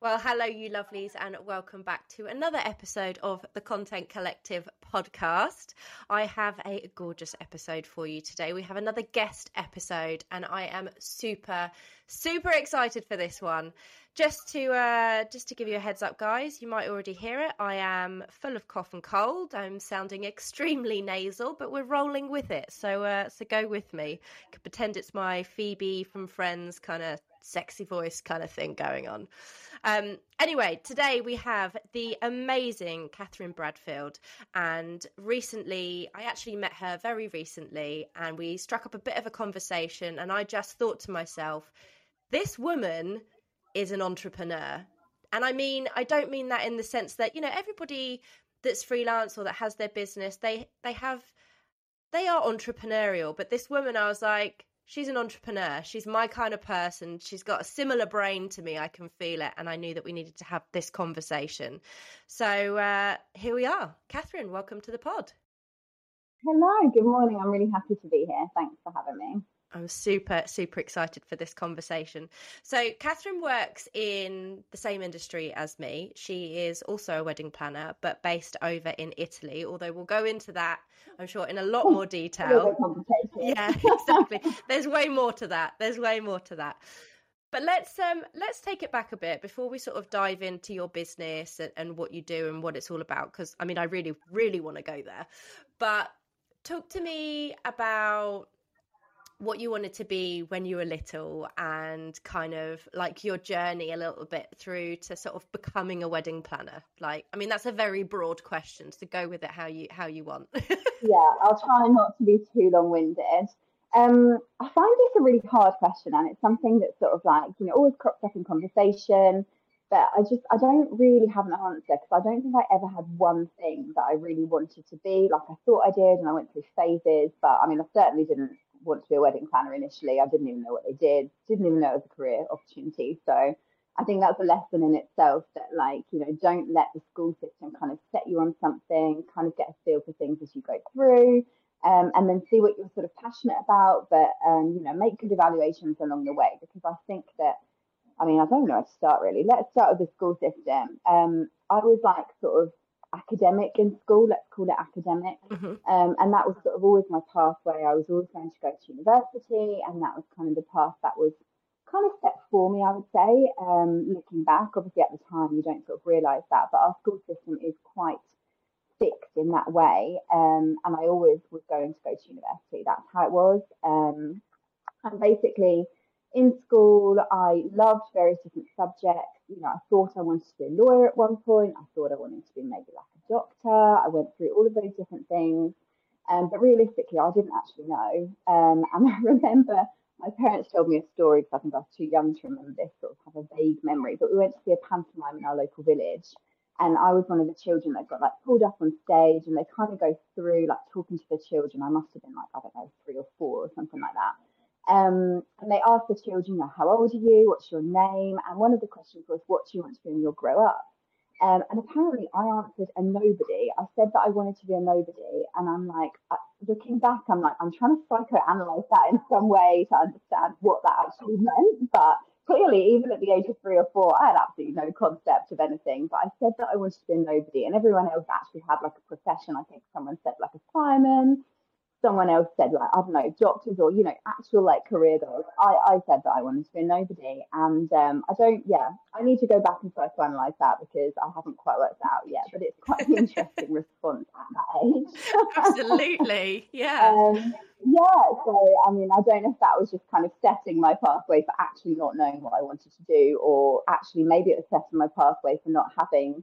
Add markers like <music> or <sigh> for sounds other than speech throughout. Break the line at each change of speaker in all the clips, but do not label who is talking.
Well, hello, you lovelies, and welcome back to another episode of the Content Collective podcast. I have a gorgeous episode for you today. We have another guest episode, and I am super, super excited for this one. Just to uh, just to give you a heads up, guys, you might already hear it. I am full of cough and cold. I'm sounding extremely nasal, but we're rolling with it. So uh, so go with me. Pretend it's my Phoebe from Friends kind of sexy voice kind of thing going on. Um, anyway, today we have the amazing Catherine Bradfield, and recently I actually met her very recently, and we struck up a bit of a conversation. And I just thought to myself, this woman is an entrepreneur. And I mean, I don't mean that in the sense that, you know, everybody that's freelance or that has their business, they they have they are entrepreneurial. But this woman, I was like, she's an entrepreneur. She's my kind of person. She's got a similar brain to me. I can feel it. And I knew that we needed to have this conversation. So uh, here we are. Catherine, welcome to the pod.
Hello, good morning. I'm really happy to be here. Thanks for having me.
I'm super, super excited for this conversation. So, Catherine works in the same industry as me. She is also a wedding planner, but based over in Italy. Although we'll go into that, I'm sure, in a lot more detail. <laughs> yeah, exactly. There's way more to that. There's way more to that. But let's um let's take it back a bit before we sort of dive into your business and, and what you do and what it's all about. Because I mean, I really, really want to go there. But talk to me about what you wanted to be when you were little and kind of like your journey a little bit through to sort of becoming a wedding planner like i mean that's a very broad question so go with it how you how you want <laughs>
yeah i'll try not to be too long-winded um, i find this a really hard question and it's something that sort of like you know always crops up in conversation but I just I don't really have an answer because I don't think I ever had one thing that I really wanted to be. Like I thought I did, and I went through phases. But I mean, I certainly didn't want to be a wedding planner initially. I didn't even know what they did, didn't even know it was a career opportunity. So I think that's a lesson in itself that, like, you know, don't let the school system kind of set you on something, kind of get a feel for things as you go through. Um, and then see what you're sort of passionate about, but um, you know, make good evaluations along the way because I think that, I mean, I don't know where to start really. Let's start with the school system. Um, I was like sort of academic in school, let's call it academic. Mm-hmm. Um, and that was sort of always my pathway. I was always going to go to university, and that was kind of the path that was kind of set for me, I would say. Um, looking back, obviously at the time you don't sort of realise that, but our school system is quite fixed in that way. Um, and I always was going to go to university. That's how it was. Um, and basically, in school, I loved various different subjects. You know, I thought I wanted to be a lawyer at one point. I thought I wanted to be maybe like a doctor. I went through all of those different things. Um, but realistically, I didn't actually know. Um, <laughs> and I remember my parents told me a story because I think I was too young to remember this, sort of have a vague memory. But we went to see a pantomime in our local village. And I was one of the children that got like pulled up on stage and they kind of go through like talking to the children. I must have been like, I don't know, three or four or something like that. Um, and they asked the children, you know, how old are you? What's your name? And one of the questions was, what do you want to be when you grow up? Um, and apparently I answered a nobody. I said that I wanted to be a nobody. And I'm like, uh, looking back, I'm like, I'm trying to psychoanalyze that in some way to understand what that actually <laughs> meant. But clearly, even at the age of three or four, I had absolutely no concept of anything. But I said that I wanted to be a nobody. And everyone else actually had like a profession. I think someone said like a fireman someone else said like I don't know doctors or you know actual like career goals. I, I said that I wanted to be a nobody, and um, I don't. Yeah, I need to go back and try to analyze that because I haven't quite worked out yet. But it's quite an interesting <laughs> response at that
age. Absolutely, yeah. Um,
yeah, so I mean, I don't know if that was just kind of setting my pathway for actually not knowing what I wanted to do, or actually maybe it was setting my pathway for not having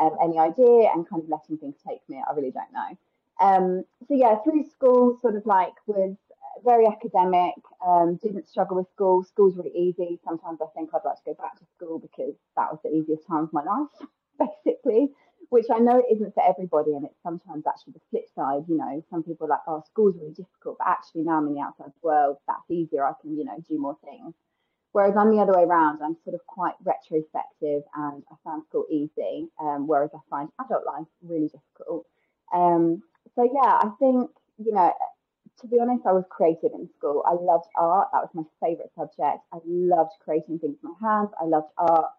um, any idea and kind of letting things take me. I really don't know. Um, so yeah, through school, sort of like was very academic. Um, didn't struggle with school. School's really easy. Sometimes I think I'd like to go back to school because that was the easiest time of my life, <laughs> basically. Which I know isn't for everybody, and it's sometimes actually the flip side. You know, some people are like, "Oh, school's really difficult," but actually now I'm in the outside world. That's easier. I can, you know, do more things. Whereas I'm the other way around. I'm sort of quite retrospective, and I found school easy. Um, whereas I find adult life really difficult. Um, so yeah, I think you know, to be honest, I was creative in school. I loved art. That was my favorite subject. I loved creating things with my hands. I loved art.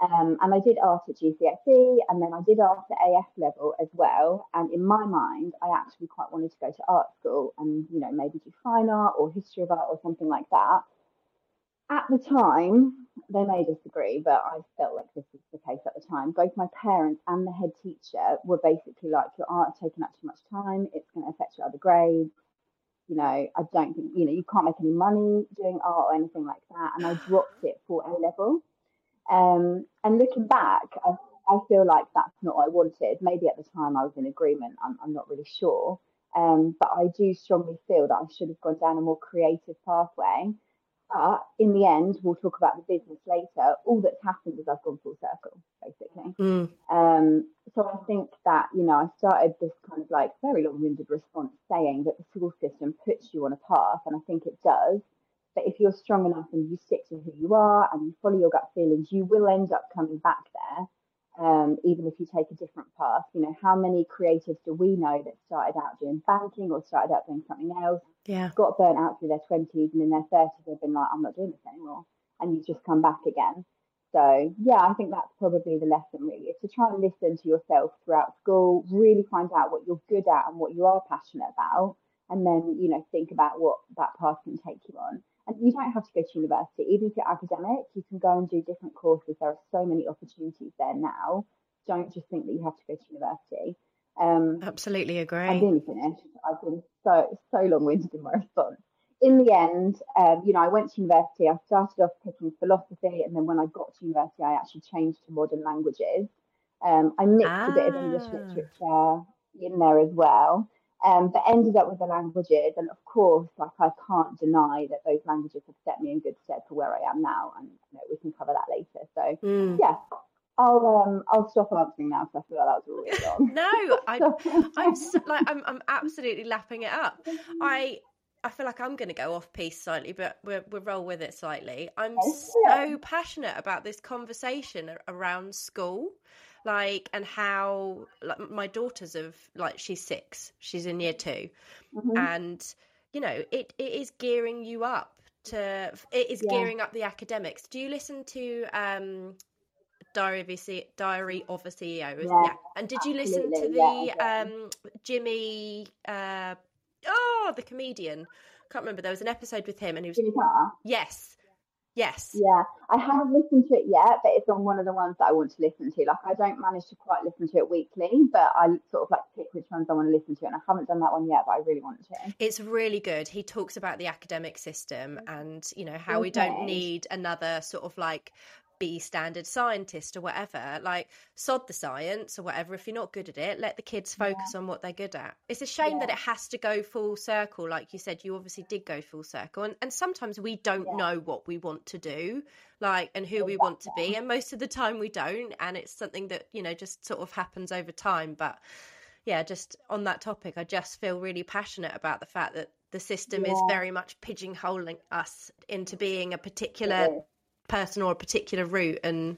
Um, and I did art at GCSE and then I did art at AS level as well. And in my mind, I actually quite wanted to go to art school and, you know, maybe do fine art or history of art or something like that. At the time, they may disagree, but I felt like this was the case at the time. Both my parents and the head teacher were basically like, Your art's taking up too much time, it's going to affect your other grades. You know, I don't think, you know, you can't make any money doing art or anything like that. And I dropped it for A level. Um, and looking back, I, I feel like that's not what I wanted. Maybe at the time I was in agreement, I'm, I'm not really sure. Um, but I do strongly feel that I should have gone down a more creative pathway. But in the end, we'll talk about the business later. All that's happened is I've gone full circle, basically. Mm. Um, so I think that, you know, I started this kind of like very long winded response saying that the school system puts you on a path, and I think it does. But if you're strong enough and you stick to who you are and you follow your gut feelings, you will end up coming back there. Um, even if you take a different path, you know, how many creatives do we know that started out doing banking or started out doing something else?
Yeah.
Got burnt out through their 20s and in their 30s they've been like, I'm not doing this anymore. And you just come back again. So, yeah, I think that's probably the lesson really is to try and listen to yourself throughout school, really find out what you're good at and what you are passionate about, and then, you know, think about what that path can take you on. And you don't have to go to university. Even if you're academic, you can go and do different courses. There are so many opportunities there now. Don't just think that you have to go to university.
Um, Absolutely agree.
I'm nearly finished. I've been so so long-winded in my response. In the end, um, you know, I went to university. I started off picking philosophy, and then when I got to university, I actually changed to modern languages. Um, I mixed ah. a bit of English ah. literature in there as well um, but ended up with the languages. And of course, like I can't deny that those languages have set me in good stead for where I am now. And you know, we can cover that later. So mm. yeah. I'll um I'll stop answering now because I feel like that was really <laughs> long.
no, I, I'm <laughs> so, like I'm I'm absolutely lapping it up. I I feel like I'm going to go off piece slightly, but we'll, we'll roll with it slightly. I'm so passionate about this conversation around school like and how like my daughter's of like she's six she's in year 2 mm-hmm. and you know it, it is gearing you up to it is yeah. gearing up the academics. Do you listen to um diary of a, C- diary of a ceo yeah, yeah. and did you listen to the yeah, um jimmy uh oh the comedian. Can't remember. There was an episode with him and he was yes Yes.
Yeah, I haven't listened to it yet, but it's on one of the ones that I want to listen to. Like, I don't manage to quite listen to it weekly, but I sort of like pick which ones I want to listen to, and I haven't done that one yet, but I really want to.
It's really good. He talks about the academic system mm-hmm. and you know how okay. we don't need another sort of like be standard scientist or whatever. Like, sod the science or whatever. If you're not good at it, let the kids focus yeah. on what they're good at. It's a shame yeah. that it has to go full circle. Like you said, you obviously did go full circle. And, and sometimes we don't yeah. know what we want to do, like, and who we want to be. And most of the time we don't. And it's something that, you know, just sort of happens over time. But yeah, just on that topic, I just feel really passionate about the fact that the system is very much pigeonholing us into being a particular person or a particular route and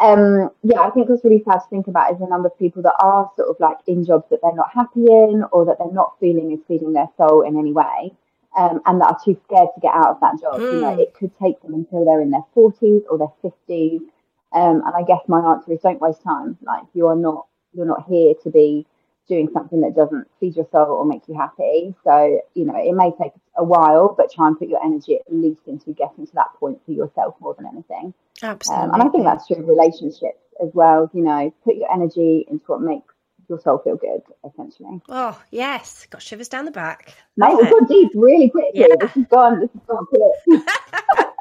um, yeah, I think what's really sad to think about is the number of people that are sort of like in jobs that they're not happy in or that they're not feeling is feeding their soul in any way, um, and that are too scared to get out of that job. Mm. You know, hmm. it could take them until they're in their 40s or their 50s. Um, and I guess my answer is don't waste time. Like you are not, you're not here to be doing something that doesn't feed your soul or make you happy. So, you know, it may take a while, but try and put your energy at least into getting to that point for yourself more than anything.
Absolutely. Um,
and I think that's true of relationships as well. You know, put your energy into what makes your soul feel good, essentially.
Oh, yes. Got shivers down the back.
Mate, we've gone deep really quickly. Yeah. This is gone. This is gone. <laughs>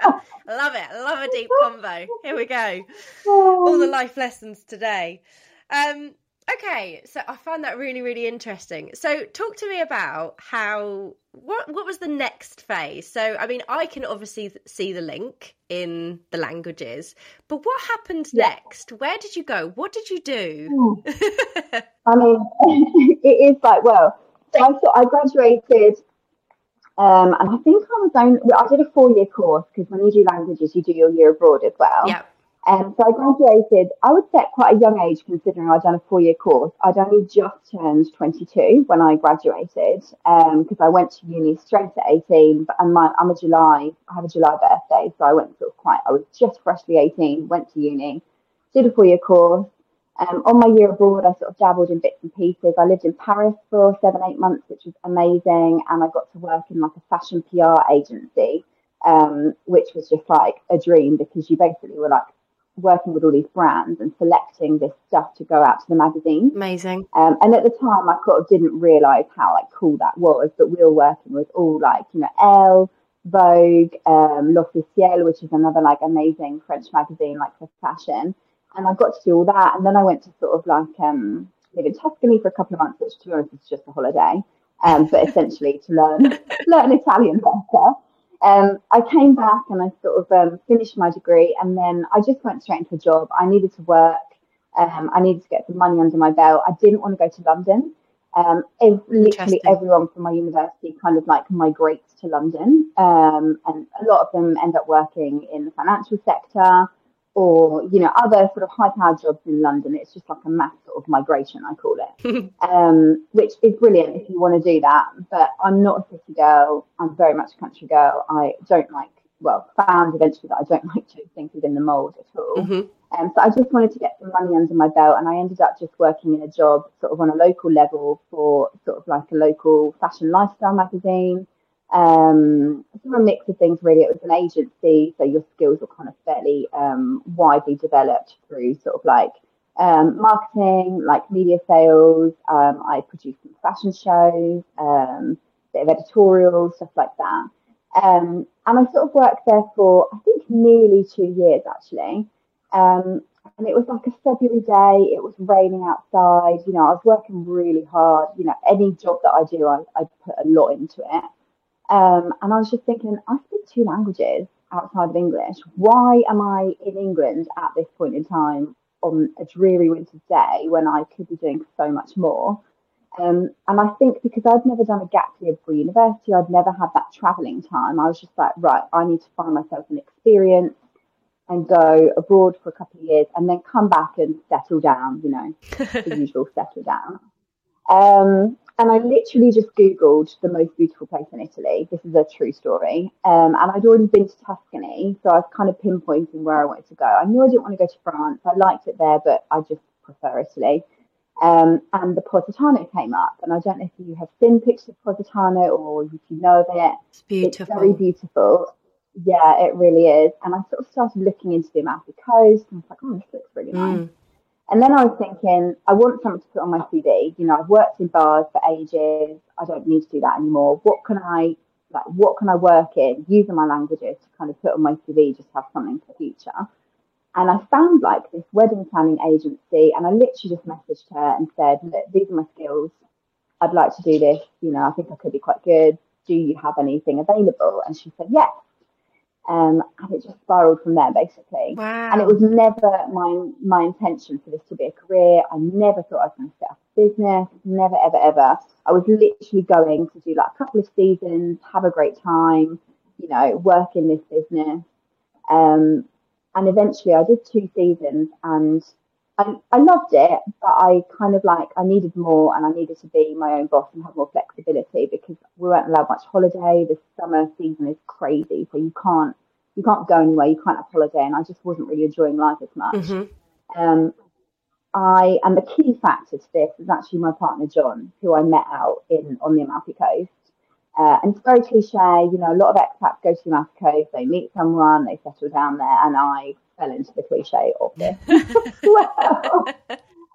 <laughs>
Love it. Love a deep combo. Here we go. All the life lessons today. Um, Okay, so I found that really, really interesting. So, talk to me about how what what was the next phase? So, I mean, I can obviously see the link in the languages, but what happened yeah. next? Where did you go? What did you do? <laughs>
I mean, <laughs> it is like well, so I I graduated, um, and I think I was only I did a four year course because when you do languages, you do your year abroad as well.
Yeah.
Um, so I graduated, I would say at quite a young age, considering I'd done a four year course. I'd only just turned 22 when I graduated because um, I went to uni straight at 18. And my, I'm a July, I have a July birthday, so I went sort of quite, I was just freshly 18, went to uni, did a four year course. Um, on my year abroad, I sort of dabbled in bits and pieces. I lived in Paris for seven, eight months, which was amazing. And I got to work in like a fashion PR agency, um, which was just like a dream because you basically were like working with all these brands and selecting this stuff to go out to the magazine.
Amazing.
Um, and at the time, I sort of didn't realize how like cool that was. But we were working with all like you know Elle, Vogue, um, L'Officiel, which is another like amazing French magazine like for fashion. And I got to do all that, and then I went to sort of like um, live in Tuscany for a couple of months, which to be honest is just a holiday, um, but essentially to learn <laughs> learn Italian better. Um, I came back and I sort of um, finished my degree, and then I just went straight into a job. I needed to work. Um, I needed to get some money under my belt. I didn't want to go to London. Um, ev- literally everyone from my university kind of like migrates to London, um, and a lot of them end up working in the financial sector or you know other sort of high-powered jobs in London. It's just like a mass sort of migration, I call it, <laughs> um, which is brilliant if you want to do that. But I'm not a city girl. I'm very much a country girl. I don't like well found eventually that I don't <laughs> like doing things within the mould at all. Mm-hmm. Um, so I just wanted to get some money under my belt, and I ended up just working in a job sort of on a local level for sort of like a local fashion lifestyle magazine. Um, sort of a mix of things really. It was an agency, so your skills were kind of fairly um, widely developed through sort of like um, marketing, like media sales. Um, I produced some fashion shows, um, bit of editorial stuff like that. Um, and I sort of worked there for I think nearly two years actually. Um, and it was like a February day. It was raining outside. You know, I was working really hard. You know, any job that I do, I, I put a lot into it. Um, and I was just thinking, I speak two languages outside of English. Why am I in England at this point in time on a dreary winter's day when I could be doing so much more? Um, and I think because I'd never done a gap year before university, I'd never had that traveling time. I was just like, right, I need to find myself an experience and go abroad for a couple of years and then come back and settle down, you know, the <laughs> usual settle down. Um, and I literally just Googled the most beautiful place in Italy. This is a true story. Um, and I'd already been to Tuscany, so I was kind of pinpointing where I wanted to go. I knew I didn't want to go to France. I liked it there, but I just prefer Italy. Um, and the Positano came up, and I don't know if you have seen pictures of Positano or if you know of it.
It's beautiful.
It's very beautiful. Yeah, it really is. And I sort of started looking into the Amalfi Coast, and I was like, oh, this looks really mm. And then I was thinking, I want something to put on my CV. You know, I've worked in bars for ages. I don't need to do that anymore. What can I like? What can I work in using my languages to kind of put on my CV? Just have something for the future. And I found like this wedding planning agency, and I literally just messaged her and said, Look, these are my skills. I'd like to do this. You know, I think I could be quite good. Do you have anything available? And she said, Yes. Um, and it just spiraled from there basically.
Wow.
And it was never my my intention for this to be a career. I never thought I was going to set up a business. Never, ever, ever. I was literally going to do like a couple of seasons, have a great time, you know, work in this business. Um, and eventually I did two seasons and I, I loved it, but I kind of like I needed more and I needed to be my own boss and have more flexibility because we weren't allowed much holiday. The summer season is crazy, so you can't you can't go anywhere, you can't have holiday, and I just wasn't really enjoying life as much. Mm-hmm. Um, I and the key factor to this is actually my partner John, who I met out in on the Amalfi Coast. Uh, and it's very cliche, you know, a lot of expats go to the Amalfi Coast, they meet someone, they settle down there, and I fell into the cliche of this <laughs> <laughs> well.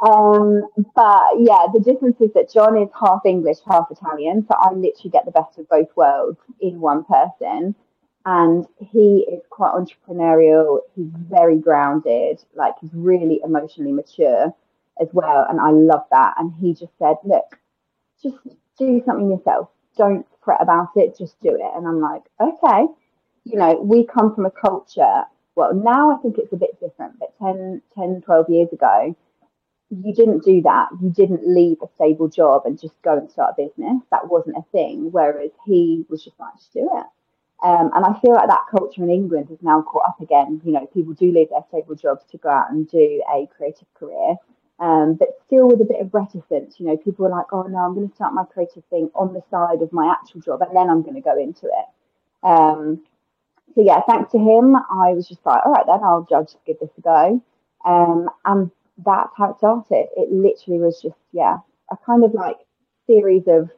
Um, but yeah, the difference is that John is half English, half Italian, so I literally get the best of both worlds in one person. And he is quite entrepreneurial. He's very grounded, like he's really emotionally mature as well. And I love that. And he just said, Look, just do something yourself. Don't fret about it, just do it. And I'm like, Okay. You know, we come from a culture well, now I think it's a bit different, but 10, 10, 12 years ago, you didn't do that. You didn't leave a stable job and just go and start a business. That wasn't a thing. Whereas he was just like, just do it. Um, and I feel like that culture in England has now caught up again. You know, people do leave their stable jobs to go out and do a creative career, um, but still with a bit of reticence. You know, people are like, oh no, I'm going to start my creative thing on the side of my actual job and then I'm going to go into it. Um, so yeah, thanks to him, I was just like, all right then, I'll just give this a go. Um, and that's how it started. It literally was just yeah, a kind of like series of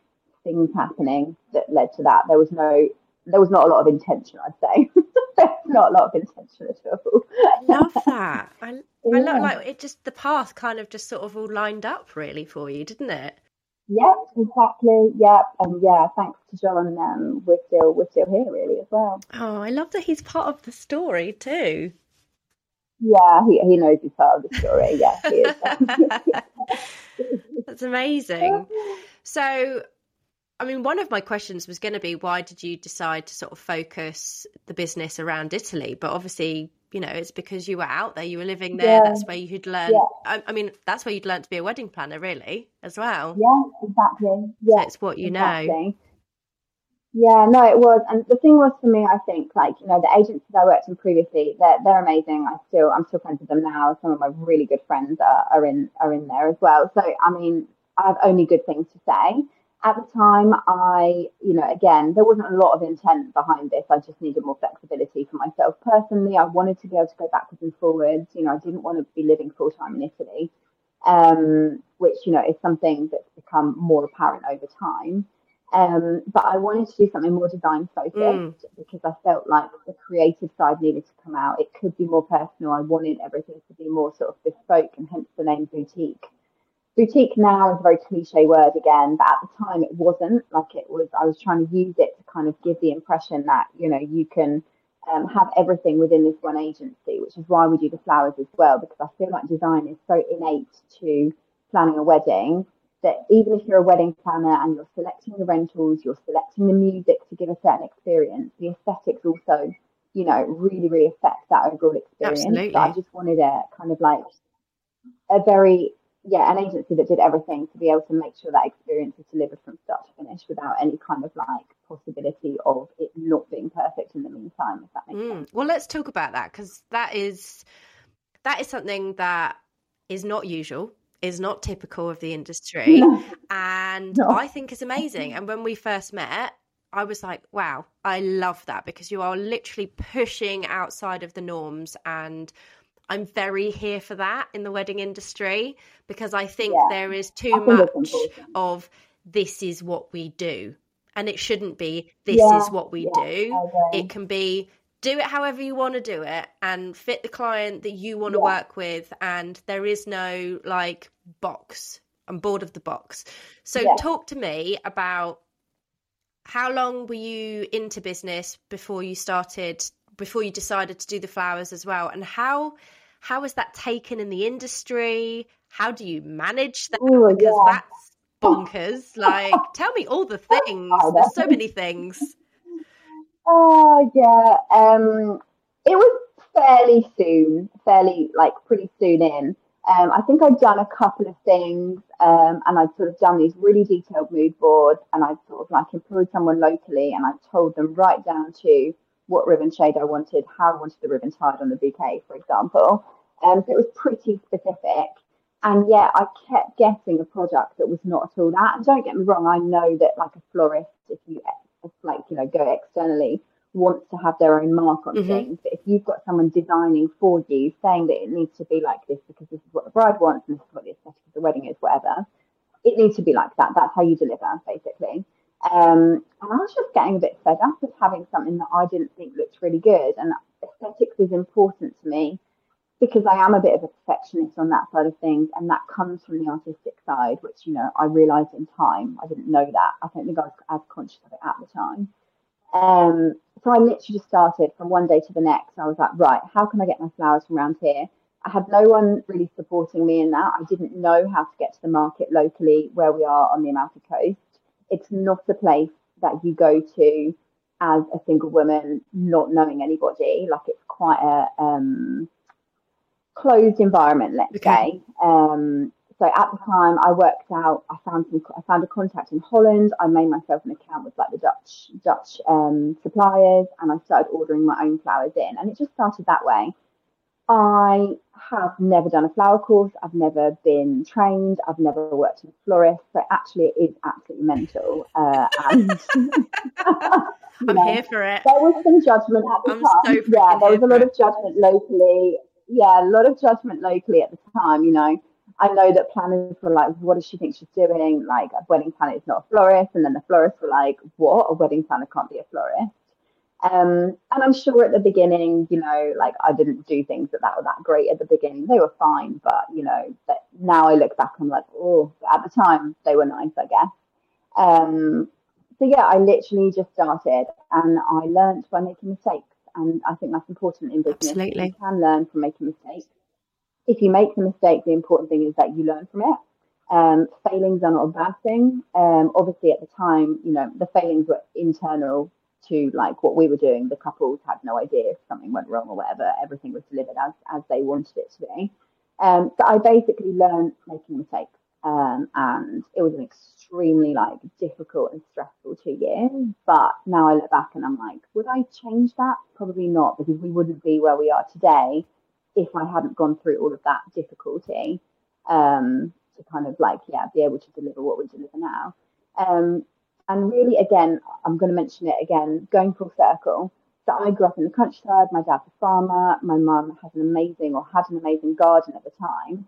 things happening that led to that. There was no, there was not a lot of intention, I'd say. <laughs> not a lot of intention at all.
I love that. <laughs> I, yeah. I love like it. Just the path kind of just sort of all lined up really for you, didn't it?
Yep, exactly. Yep, and yeah, thanks to John, um, we're still we're still here really as well.
Oh, I love that he's part of the story too.
Yeah, he he knows he's part of the story. Yeah, he
is. <laughs> That's amazing. So, I mean, one of my questions was going to be why did you decide to sort of focus the business around Italy? But obviously, you know, it's because you were out there, you were living there. Yeah. That's where you'd learn. Yeah. I, I, mean, that's where you'd learn to be a wedding planner, really, as well.
Yeah, exactly. Yeah,
so it's what you exactly. know.
Yeah, no, it was, and the thing was for me, I think, like you know, the agencies I worked in previously, they're they're amazing. I still, I'm still friends with them now. Some of my really good friends are, are in are in there as well. So, I mean, I have only good things to say at the time, I, you know, again, there wasn't a lot of intent behind this. I just needed more flexibility for myself personally. I wanted to be able to go backwards and forwards. You know, I didn't want to be living full time in Italy, um, which, you know, is something that's become more apparent over time. Um, but I wanted to do something more design focused mm. because I felt like the creative side needed to come out. It could be more personal. I wanted everything to be more sort of bespoke, and hence the name boutique boutique now is a very cliche word again, but at the time it wasn't. Like it was, I was trying to use it to kind of give the impression that you know you can um, have everything within this one agency, which is why we do the flowers as well, because I feel like design is so innate to planning a wedding that even if you're a wedding planner and you're selecting the rentals, you're selecting the music to give a certain experience, the aesthetics also, you know, really, really affect that overall experience.
Absolutely.
I just wanted a kind of like a very yeah, an agency that did everything to be able to make sure that experience is delivered from start to finish without any kind of like possibility of it not being perfect in the meantime, if that makes mm. sense.
Well, let's talk about that because that is that is something that is not usual, is not typical of the industry, <laughs> no. and no. I think is amazing. And when we first met, I was like, wow, I love that because you are literally pushing outside of the norms and I'm very here for that in the wedding industry because I think yeah. there is too much of this is what we do. And it shouldn't be this yeah. is what we yeah, do. It can be do it however you want to do it and fit the client that you want to work with. And there is no like box. I'm bored of the box. So talk to me about how long were you into business before you started before you decided to do the flowers as well and how how is that taken in the industry? How do you manage that? Ooh, because yeah. that's bonkers. like, tell me all the <laughs> things. There's so many things. <laughs>
Oh yeah. Um, it was fairly soon, fairly like pretty soon in. Um, I think I'd done a couple of things, um, and I'd sort of done these really detailed mood boards, and I'd sort of like employed someone locally, and I told them right down to what ribbon shade I wanted, how I wanted the ribbon tied on the bouquet, for example. Um, so it was pretty specific. And yet I kept getting a product that was not at all that. And don't get me wrong, I know that like a florist, if you if like, you know, go externally, wants to have their own mark on mm-hmm. things. But if you've got someone designing for you, saying that it needs to be like this because this is what the bride wants and this is what the aesthetic of the wedding is, whatever, it needs to be like that. That's how you deliver, basically. Um, and I was just getting a bit fed up having something that I didn't think looked really good. And aesthetics is important to me because I am a bit of a perfectionist on that side of things. And that comes from the artistic side, which, you know, I realized in time. I didn't know that. I don't think I was as conscious of it at the time. Um, so I literally just started from one day to the next. I was like, right, how can I get my flowers from around here? I had no one really supporting me in that. I didn't know how to get to the market locally where we are on the Amalfi Coast it's not a place that you go to as a single woman, not knowing anybody. Like it's quite a um, closed environment, let's okay. say. Um, so at the time, I worked out. I found some. I found a contact in Holland. I made myself an account with like the Dutch Dutch um, suppliers, and I started ordering my own flowers in. And it just started that way. I have never done a flower course. I've never been trained. I've never worked in a florist. So actually, it is absolutely mental. Uh, and <laughs>
I'm know, here for it.
There was some judgment at the
I'm
time.
So
yeah, there was a lot of judgment locally. Yeah, a lot of judgment locally at the time. You know, I know that planners were like, "What does she think she's doing?" Like, a wedding planner is not a florist, and then the florists were like, "What? A wedding planner can't be a florist." Um, and I'm sure at the beginning, you know, like I didn't do things that, that were that great at the beginning. They were fine, but you know, but now I look back, I'm like, oh, at the time they were nice, I guess. Um, so yeah, I literally just started and I learned by making mistakes. And I think that's important in business.
Absolutely.
You can learn from making mistakes. If you make the mistake, the important thing is that you learn from it. Um, failings are not a bad thing. Um, obviously, at the time, you know, the failings were internal to like what we were doing. The couples had no idea if something went wrong or whatever. Everything was delivered as as they wanted it to be. Um, so I basically learned making mistakes, um, and it was an extremely like difficult and stressful two years. But now I look back and I'm like, would I change that? Probably not, because we wouldn't be where we are today if I hadn't gone through all of that difficulty um, to kind of like yeah be able to deliver what we deliver now. Um, and really, again, I'm going to mention it again, going full circle. So I grew up in the countryside. My dad's a farmer. My mum has an amazing or had an amazing garden at the time.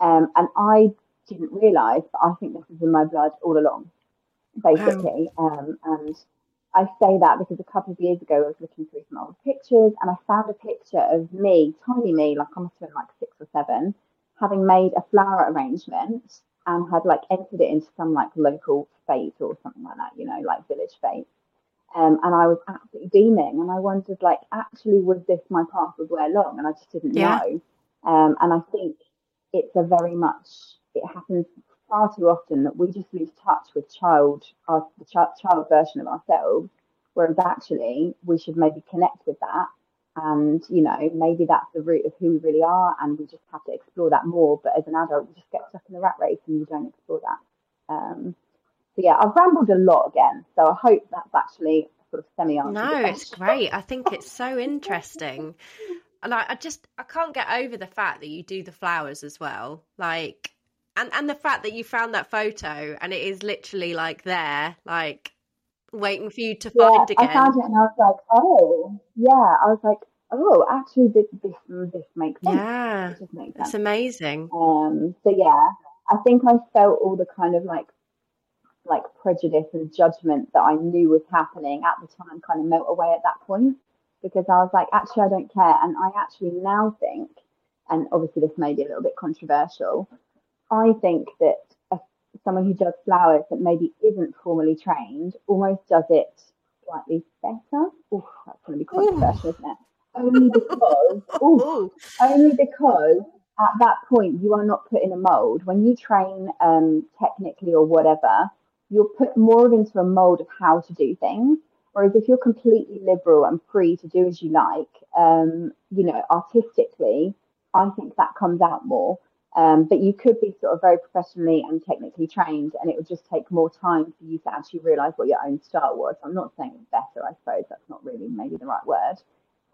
Um, and I didn't realise, but I think this is in my blood all along, basically. Wow. Um, and I say that because a couple of years ago, I was looking through some old pictures and I found a picture of me, tiny me, like I must have been like six or seven, having made a flower arrangement and had like entered it into some like local fete or something like that, you know, like village fete. Um, and I was absolutely beaming, and I wondered, like, actually, was this my path of where long? And I just didn't yeah. know. Um, and I think it's a very much it happens far too often that we just lose touch with child, our, the child, child version of ourselves, whereas actually we should maybe connect with that and you know maybe that's the root of who we really are and we just have to explore that more. But as an adult you just get stuck in the rat race and you don't explore that. Um, so yeah i've rambled a lot again. So i hope that's actually sort of semi answer
no it's great. I think it's so interesting. Like i just i can't get over the fact that you do the flowers as well. Like and and the fact that you found that photo and it is literally like there. Like waiting for you to yeah, find again.
I found it and I was like, oh, yeah. I was like, oh, actually, this this, this makes sense.
Yeah, it makes sense. It's amazing.
Um, so yeah, I think I felt all the kind of like like prejudice and judgment that I knew was happening at the time kind of melt away at that point because I was like, actually, I don't care, and I actually now think, and obviously this may be a little bit controversial. I think that someone who does flowers that maybe isn't formally trained almost does it slightly better. Oh, that's going to be controversial, Ooh. isn't it? Only <laughs> because, ooh, only because at that point you are not put in a mold. When you train um, technically or whatever, you're put more into a mold of how to do things. Whereas if you're completely liberal and free to do as you like, um, you know, artistically, I think that comes out more. Um, but you could be sort of very professionally and technically trained, and it would just take more time for you to actually realize what your own style was. I'm not saying it's better, I suppose that's not really maybe the right word.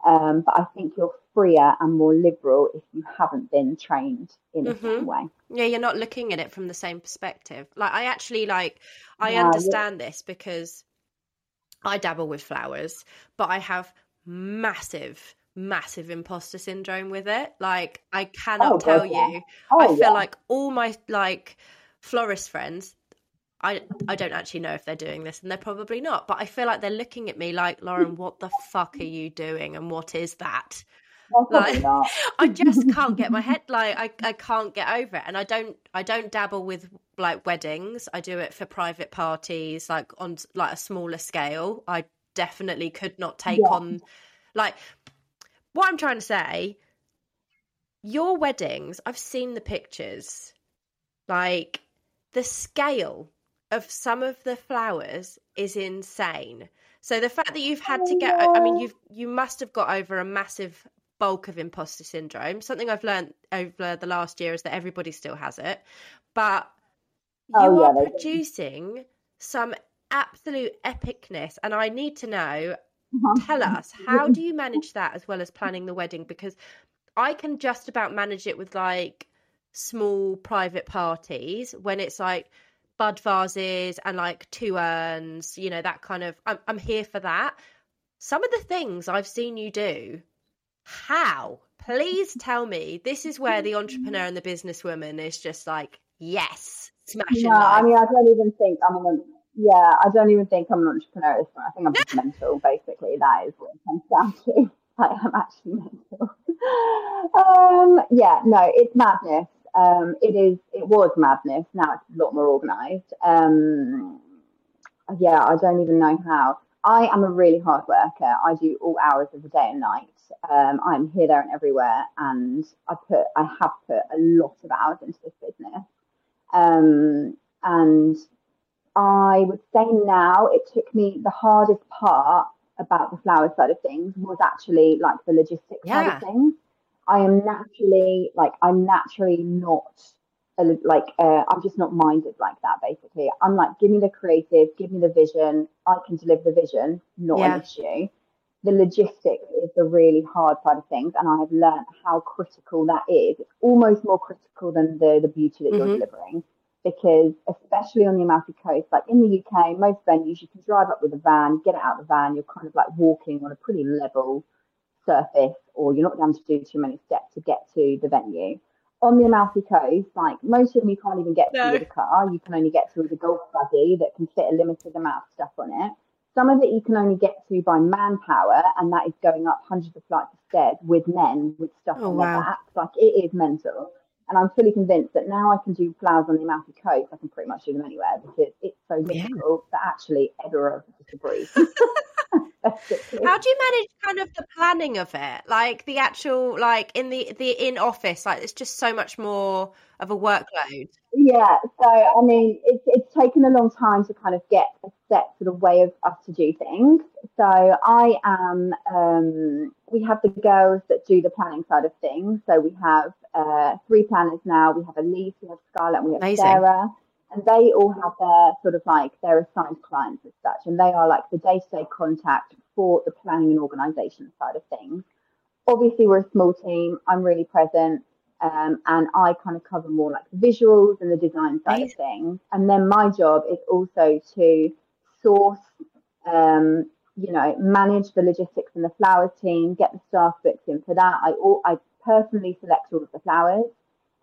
Um, but I think you're freer and more liberal if you haven't been trained in a mm-hmm. certain way.
Yeah, you're not looking at it from the same perspective. Like I actually like I yeah, understand yeah. this because I dabble with flowers, but I have massive massive imposter syndrome with it. Like I cannot oh, tell yeah. you. Oh, I feel yeah. like all my like florist friends I I don't actually know if they're doing this and they're probably not, but I feel like they're looking at me like, Lauren, what the fuck are you doing and what is that? Like, <laughs> I just <laughs> can't get my head like I, I can't get over it and I don't I don't dabble with like weddings I do it for private parties like on like a smaller scale I definitely could not take yeah. on like what I'm trying to say, your weddings, I've seen the pictures. Like the scale of some of the flowers is insane. So the fact that you've had to get I mean you've you must have got over a massive bulk of imposter syndrome. Something I've learned over the last year is that everybody still has it. But you oh, yeah, are producing some absolute epicness and I need to know. Uh-huh. Tell mm-hmm. us, how mm-hmm. do you manage that as well as planning the wedding? Because I can just about manage it with like small private parties when it's like bud vases and like two urns, you know, that kind of I'm I'm here for that. Some of the things I've seen you do, how? Please mm-hmm. tell me this is where the entrepreneur and the businesswoman is just like, yes, smashing.
No, I mean I don't even think I'm an yeah, I don't even think I'm an entrepreneur at this point. I think I'm just <laughs> mental, basically. That is what it comes down to. <laughs> I am actually mental. um, yeah, no, it's madness. Um, it is. It was madness. Now it's a lot more organised. Um, yeah, I don't even know how. I am a really hard worker. I do all hours of the day and night. Um, I'm here, there, and everywhere, and I put, I have put a lot of hours into this business. Um, and I would say now it took me the hardest part about the flower side of things was actually like the logistics yeah. side of things. I am naturally like I'm naturally not a, like uh, I'm just not minded like that. Basically, I'm like, give me the creative, give me the vision. I can deliver the vision, not yeah. an issue. The logistics is the really hard side of things, and I have learned how critical that is. It's almost more critical than the the beauty that mm-hmm. you're delivering because especially on the Amalfi Coast, like in the UK, most venues you can drive up with a van, get out of the van, you're kind of like walking on a pretty level surface, or you're not going to do too many steps to get to the venue. On the Amalfi Coast, like most of them you can't even get no. to with a car. You can only get to with a golf buggy that can fit a limited amount of stuff on it. Some of it you can only get to by manpower, and that is going up hundreds of flights of stairs with men with stuff oh, on wow. their backs. Like it is mental. And I'm fully convinced that now I can do flowers on the Amalfi Coast. I can pretty much do them anywhere because it's so difficult yeah. that actually Edinburgh is a breeze. <laughs>
How do you manage kind of the planning of it? Like the actual, like in the the in office, like it's just so much more of a workload.
Yeah, so I mean, it's it's taken a long time to kind of get a set sort of way of us to do things. So I am. Um, we have the girls that do the planning side of things. So we have uh, three planners now. We have Elise, we have Scarlett, and we have Amazing. Sarah and they all have their sort of like their assigned clients as such, and they are like the day-to-day contact for the planning and organisation side of things. Obviously, we're a small team. I'm really present, um, and I kind of cover more like the visuals and the design side of things. And then my job is also to source, um, you know, manage the logistics and the flowers team, get the staff booked in for that. I all, I personally select all of the flowers.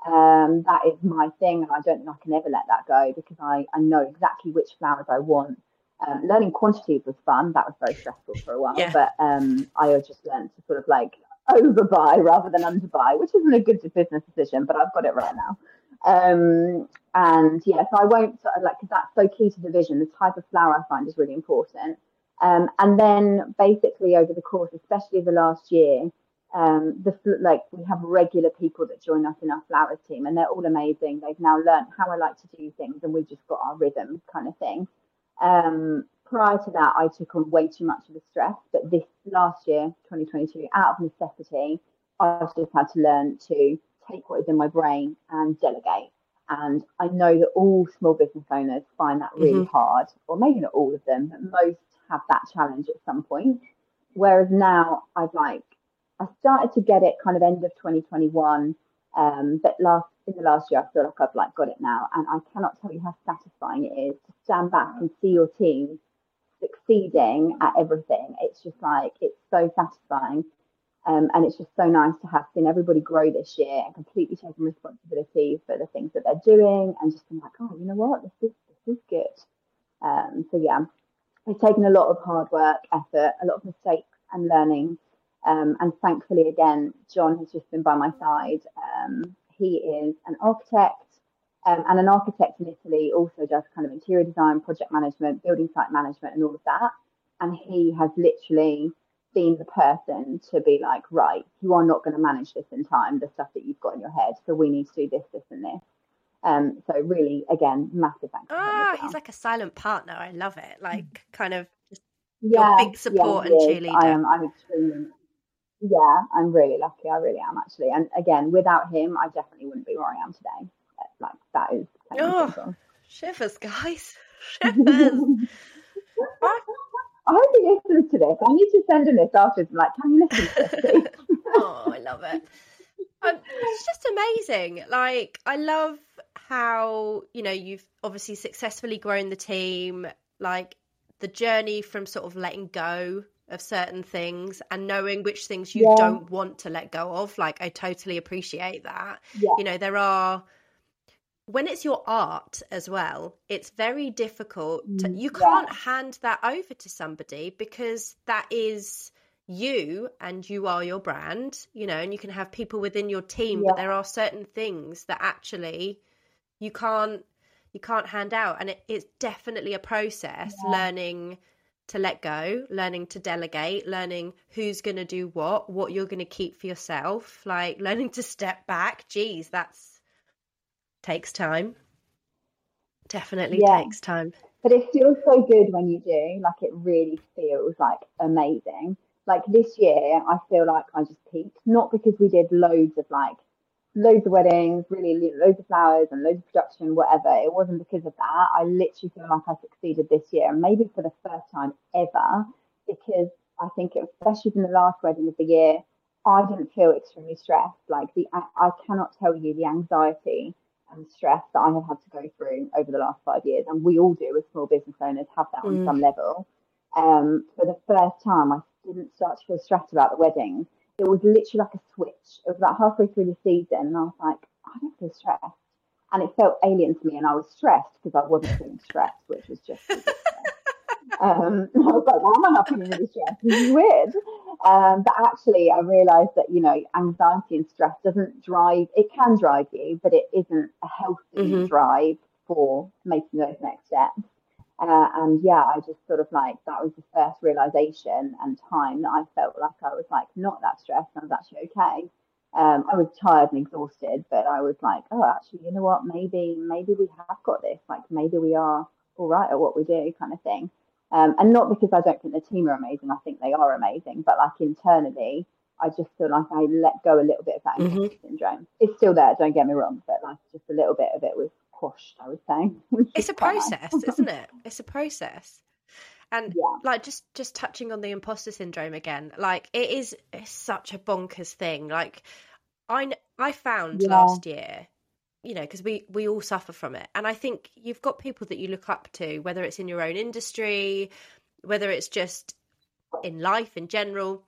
Um, that is my thing, and I don't think I can ever let that go because I, I know exactly which flowers I want. Um, learning quantities was fun. That was very stressful for a while, yeah. but um, I just learned to sort of like overbuy rather than underbuy, which isn't a good business decision, but I've got it right now. Um, and yeah, so I won't like because that's so key to the vision. The type of flower I find is really important. Um, and then basically over the course, especially the last year, um, the like we have regular people that join us in our flowers team, and they're all amazing. They've now learned how I like to do things, and we've just got our rhythm kind of thing. Um, prior to that, I took on way too much of the stress, but this last year, 2022, out of necessity, I've just had to learn to take what is in my brain and delegate. And I know that all small business owners find that really mm-hmm. hard, or maybe not all of them, but most have that challenge at some point. Whereas now I've like I started to get it kind of end of 2021. Um, but last in the last year, I feel like I've like got it now, and I cannot tell you how satisfying it is to stand back and see your team succeeding at everything. It's just like it's so satisfying, um, and it's just so nice to have seen everybody grow this year and completely taking responsibility for the things that they're doing, and just being like, oh, you know what, this is this is good. Um, so yeah, it's taken a lot of hard work, effort, a lot of mistakes and learning um, and thankfully, again, John has just been by my side. Um, he is an architect, um, and an architect in Italy also does kind of interior design, project management, building site management, and all of that. And he has literally been the person to be like, right, you are not going to manage this in time, the stuff that you've got in your head. So we need to do this, this, and this. Um, so really, again, massive thanks.
Ah, well. he's like a silent partner. I love it. Like kind of yeah, big support yeah, and cheerleader. I
am. I'm extremely yeah, I'm really lucky. I really am actually. And again, without him, I definitely wouldn't be where I am today. Like that is.
Oh, shivers, guys. <laughs> Shivers.
I hope he listens to this. I need to send him this afterwards. Like, can you listen to this, <laughs>
oh, I love it. um, it's just amazing. Like I love how you know you've obviously successfully grown the team. Like the journey from sort of letting go of certain things and knowing which things you yeah. don't want to let go of. Like I totally appreciate that. Yeah. You know, there are when it's your art as well, it's very difficult. To, mm, you can't yeah. hand that over to somebody because that is you and you are your brand, you know, and you can have people within your team, yeah. but there are certain things that actually you can't you can't hand out and it, it's definitely a process yeah. learning to let go learning to delegate learning who's going to do what what you're going to keep for yourself like <laughs> learning to step back geez that's takes time definitely yeah. takes time
but it feels so good when you do like it really feels like amazing like this year i feel like i just peaked not because we did loads of like loads of weddings, really loads of flowers and loads of production, whatever. It wasn't because of that. I literally feel like I succeeded this year, and maybe for the first time ever, because I think, it, especially from the last wedding of the year, I didn't feel extremely stressed. Like the, I cannot tell you the anxiety and stress that I have had to go through over the last five years, and we all do as small business owners have that mm. on some level. Um, for the first time, I didn't start to feel stressed about the wedding. it was literally like a switch. It was about halfway through the season, and I was like, I don't feel stressed. And it felt alien to me, and I was stressed because I wasn't feeling stressed, which was just <laughs> um, I was like, why am I not feeling really stressed? This is weird. Um, but actually, I realised that, you know, anxiety and stress doesn't drive, it can drive you, but it isn't a healthy mm-hmm. drive for making those next steps. Uh, and yeah, I just sort of like that was the first realization and time that I felt like I was like not that stressed. And I was actually okay. Um, I was tired and exhausted, but I was like, oh, actually, you know what? Maybe, maybe we have got this. Like, maybe we are all right at what we do, kind of thing. Um, and not because I don't think the team are amazing. I think they are amazing, but like internally, I just feel like I let go a little bit of that mm-hmm. syndrome. It's still there. Don't get me wrong, but like just a little bit of it was quashed, I would say. <laughs>
It's a process, isn't it? It's a process. And <laughs> yeah. like just just touching on the imposter syndrome again, like it is such a bonkers thing. Like I I found yeah. last year, you know, because we we all suffer from it, and I think you've got people that you look up to, whether it's in your own industry, whether it's just in life in general,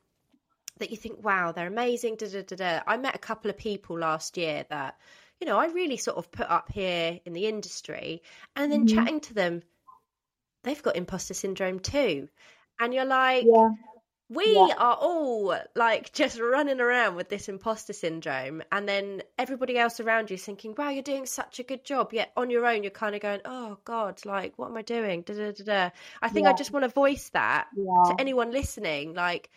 that you think, wow, they're amazing. Da, da, da, da. I met a couple of people last year that you know, I really sort of put up here in the industry and then mm-hmm. chatting to them, they've got imposter syndrome too. And you're like, yeah. We yeah. are all like just running around with this imposter syndrome. And then everybody else around you thinking, wow, you're doing such a good job. Yet on your own, you're kind of going, oh God, like, what am I doing? Da, da, da, da. I think yeah. I just want to voice that to anyone listening. Like,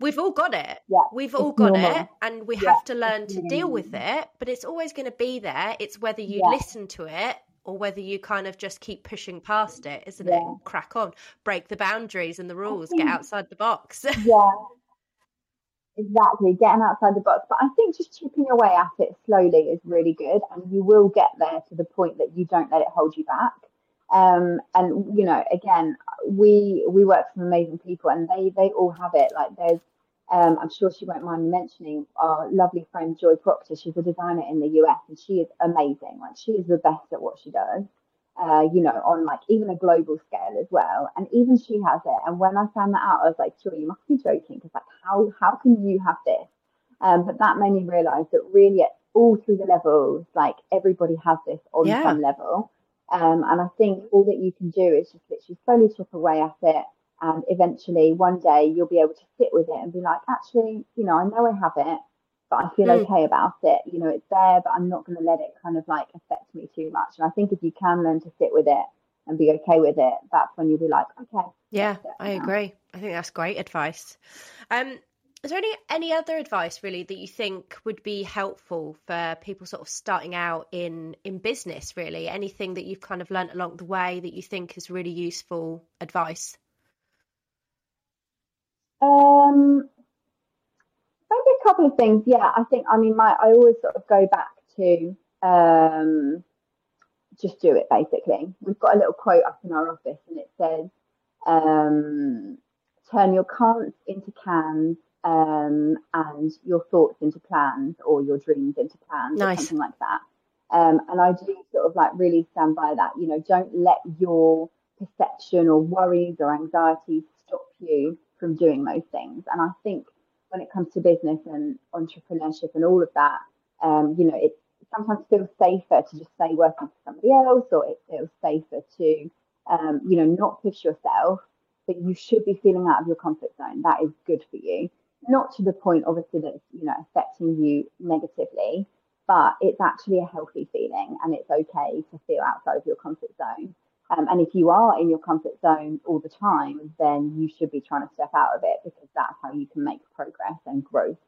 We've all got it. Yeah, We've all got normal. it, and we yeah, have to learn to deal with it. But it's always going to be there. It's whether you yeah. listen to it or whether you kind of just keep pushing past it, isn't yeah. it? crack on, break the boundaries and the rules, think, get outside the box. <laughs>
yeah, exactly. Getting outside the box. But I think just chipping away at it slowly is really good, and you will get there to the point that you don't let it hold you back. Um, and you know, again, we we work with some amazing people, and they they all have it. Like there's um, I'm sure she won't mind me mentioning our lovely friend Joy Proctor. She's a designer in the US and she is amazing. Like she is the best at what she does. Uh, you know, on like even a global scale as well. And even she has it. And when I found that out, I was like, Joy, you must be joking because like how how can you have this? Um, but that made me realise that really at all through the levels, like everybody has this on yeah. some level. Um, and I think all that you can do is just literally slowly chip away at it and eventually one day you'll be able to sit with it and be like actually you know i know i have it but i feel mm. okay about it. You know it's there but i'm not going to let it kind of like affect me too much. And i think if you can learn to sit with it and be okay with it that's when you'll be like okay
yeah i now. agree. I think that's great advice. Um is there any any other advice really that you think would be helpful for people sort of starting out in in business really? Anything that you've kind of learned along the way that you think is really useful advice
um, maybe a couple of things. Yeah, I think. I mean, my I always sort of go back to um, just do it. Basically, we've got a little quote up in our office, and it says, um, "Turn your can'ts into cans, um, and your thoughts into plans or your dreams into plans
Nice.
or something like that. Um, and I do sort of like really stand by that. You know, don't let your perception or worries or anxieties stop you from doing those things. And I think when it comes to business and entrepreneurship and all of that, um, you know, it sometimes feels safer to just say working for somebody else, or it feels safer to, um, you know, not push yourself. But you should be feeling out of your comfort zone. That is good for you. Not to the point, obviously, that it's you know affecting you negatively, but it's actually a healthy feeling, and it's okay to feel outside of your comfort zone. Um, and if you are in your comfort zone all the time, then you should be trying to step out of it because that's how you can make progress and growth.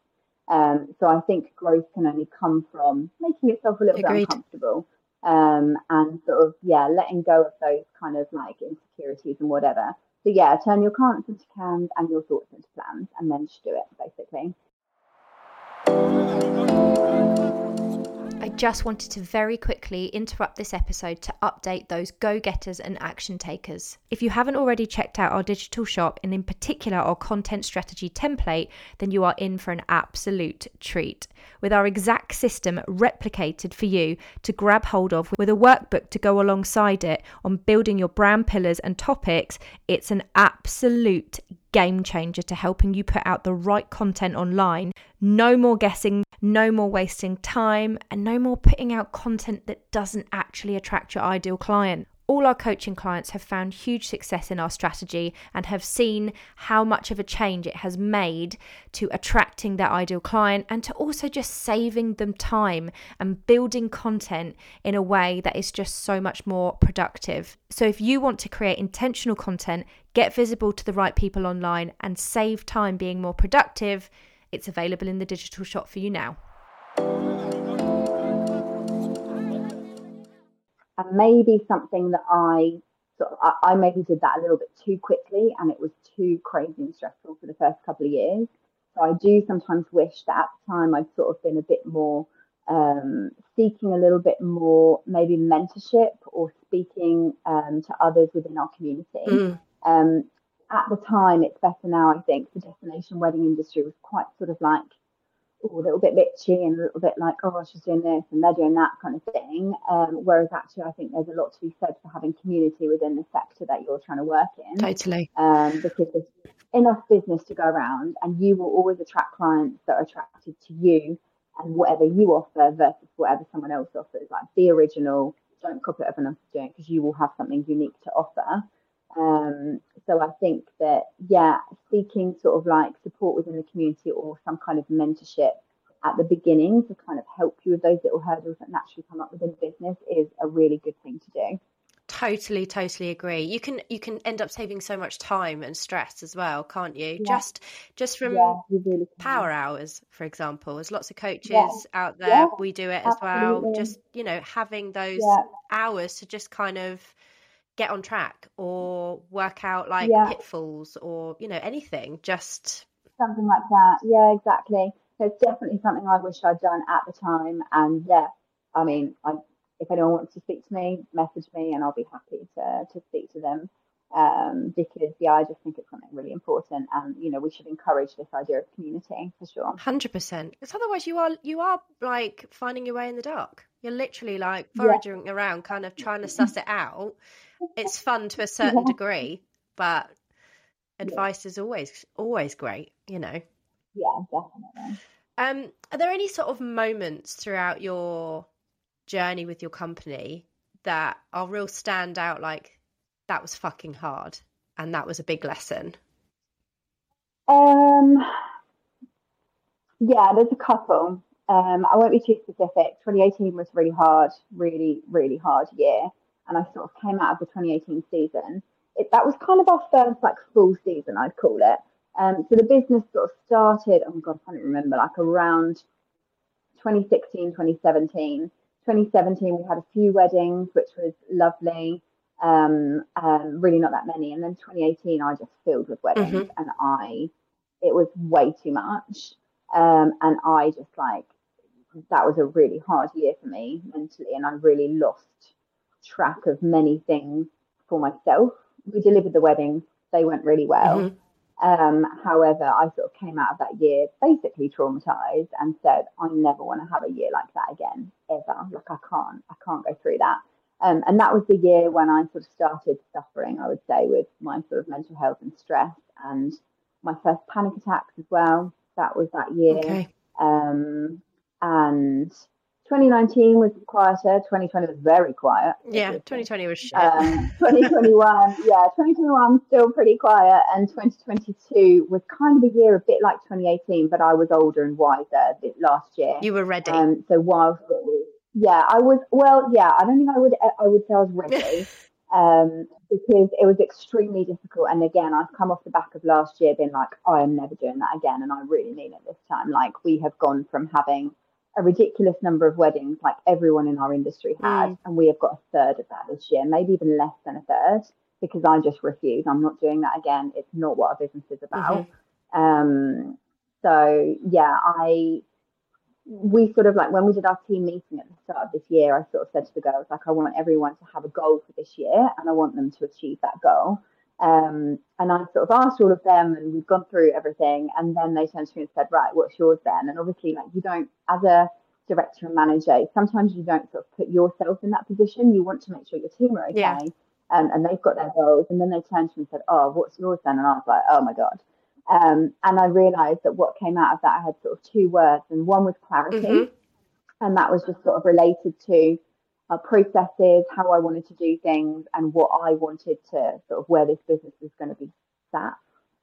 Um, so I think growth can only come from making yourself a little
Agreed.
bit uncomfortable um, and sort of, yeah, letting go of those kind of like insecurities and whatever. So, yeah, turn your can'ts into cans and your thoughts into plans and then just do it, basically.
Just wanted to very quickly interrupt this episode to update those go getters and action takers. If you haven't already checked out our digital shop and, in particular, our content strategy template, then you are in for an absolute treat. With our exact system replicated for you to grab hold of with a workbook to go alongside it on building your brand pillars and topics, it's an absolute game changer to helping you put out the right content online. No more guessing, no more wasting time, and no more putting out content that doesn't actually attract your ideal client. All our coaching clients have found huge success in our strategy and have seen how much of a change it has made to attracting their ideal client and to also just saving them time and building content in a way that is just so much more productive. So, if you want to create intentional content, get visible to the right people online, and save time being more productive, it's available in the digital shop for you now.
And maybe something that I sort of, I, I maybe did that a little bit too quickly and it was too crazy and stressful for the first couple of years. So I do sometimes wish that at the time I'd sort of been a bit more um, seeking a little bit more maybe mentorship or speaking um, to others within our community.
Mm.
Um, at the time, it's better now, I think. The destination wedding industry was quite sort of like ooh, a little bit bitchy and a little bit like, oh, she's doing this and they're doing that kind of thing. Um, whereas actually, I think there's a lot to be said for having community within the sector that you're trying to work in.
Totally.
Um, because there's enough business to go around, and you will always attract clients that are attracted to you and whatever you offer versus whatever someone else offers. Like, be original. Don't copy what everyone else is doing because you will have something unique to offer. Um, so I think that, yeah, seeking sort of like support within the community or some kind of mentorship at the beginning to kind of help you with those little hurdles that naturally come up within business is a really good thing to do.
Totally, totally agree. You can you can end up saving so much time and stress as well, can't you?
Yeah.
Just just from
yeah, really
power hours, for example. There's lots of coaches
Yeah.
out there. We do it as well. Just you know, having those hours to just kind of get on track or work out like
Yeah.
pitfalls or you know anything. Just
something like that. Yeah, exactly. So it's definitely something I wish I'd done at the time. And yeah, I mean, I, if anyone wants to speak to me, message me, and I'll be happy to to speak to them. Um, because yeah, I just think it's something really important, and you know, we should encourage this idea of community for sure.
hundred percent. Because otherwise, you are you are like finding your way in the dark. You're literally like
Yeah.
foraging around, kind of trying to suss it out. It's fun to a <laughs> certain
Yeah.
degree, but advice is always always great. You know.
Yeah, definitely.
Um, are there any sort of moments throughout your journey with your company that are real stand out? Like that was fucking hard, and that was a big lesson.
Um, yeah, there's a couple. Um, I won't be too specific. 2018 was really hard, really, really hard year, and I sort of came out of the 2018 season. It, that was kind of our first like full season, I'd call it. Um, so the business sort of started. Oh my god, I can't remember. Like around 2016, 2017. 2017, we had a few weddings, which was lovely. Um, um, really not that many. And then 2018, I just filled with weddings, and I, it was way too much. Um, and I just like that was a really hard year for me mentally, and I really lost track of many things for myself. We delivered the wedding, they went really well.
Mhm.
Um, however, I sort of came out of that year basically traumatized and said, I never want to have a year like that again, ever. Like I can't, I can't go through that. Um, and that was the year when I sort of started suffering, I would say, with my sort of mental health and stress and my first panic attacks as well. That was that year. Okay. Um, and 2019 was quieter. 2020 was very quiet.
Yeah, 2020 was shit.
Um, <laughs> 2021, yeah, 2021 still pretty quiet, and 2022 was kind of a year a bit like 2018, but I was older and wiser last year.
You were ready.
Um, so while yeah, I was well, yeah, I don't think I would I would say I was ready. <laughs> um, because it was extremely difficult. And again, I've come off the back of last year being like, I am never doing that again. And I really mean it this time. Like, we have gone from having a ridiculous number of weddings, like everyone in our industry had, mm. and we have got a third of that this year, maybe even less than a third, because I just refuse. I'm not doing that again. It's not what our business is about. Mm-hmm. Um, so yeah, I we sort of like when we did our team meeting at the start of this year, I sort of said to the girls, like, I want everyone to have a goal for this year and I want them to achieve that goal. Um, and I sort of asked all of them and we've gone through everything. And then they turned to me and said, right, what's yours then? And obviously, like, you don't, as a director and manager, sometimes you don't sort of put yourself in that position. You want to make sure your team are okay. Yeah. Um, and they've got their goals. And then they turned to me and said, oh, what's yours then? And I was like, oh my God. Um, and I realized that what came out of that, I had sort of two words, and one was clarity. Mm-hmm. And that was just sort of related to uh, processes, how I wanted to do things, and what I wanted to sort of where this business was going to be sat.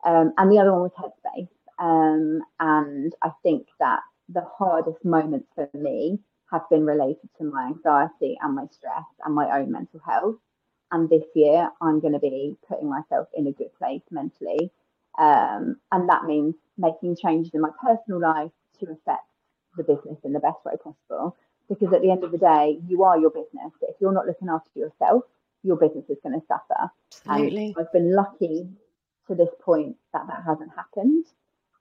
Um, and the other one was headspace. Um, and I think that the hardest moments for me have been related to my anxiety and my stress and my own mental health. And this year, I'm going to be putting myself in a good place mentally um, and that means making changes in my personal life to affect the business in the best way possible. Because at the end of the day, you are your business. If you're not looking after yourself, your business is going to suffer.
Absolutely.
And I've been lucky to this point that that hasn't happened,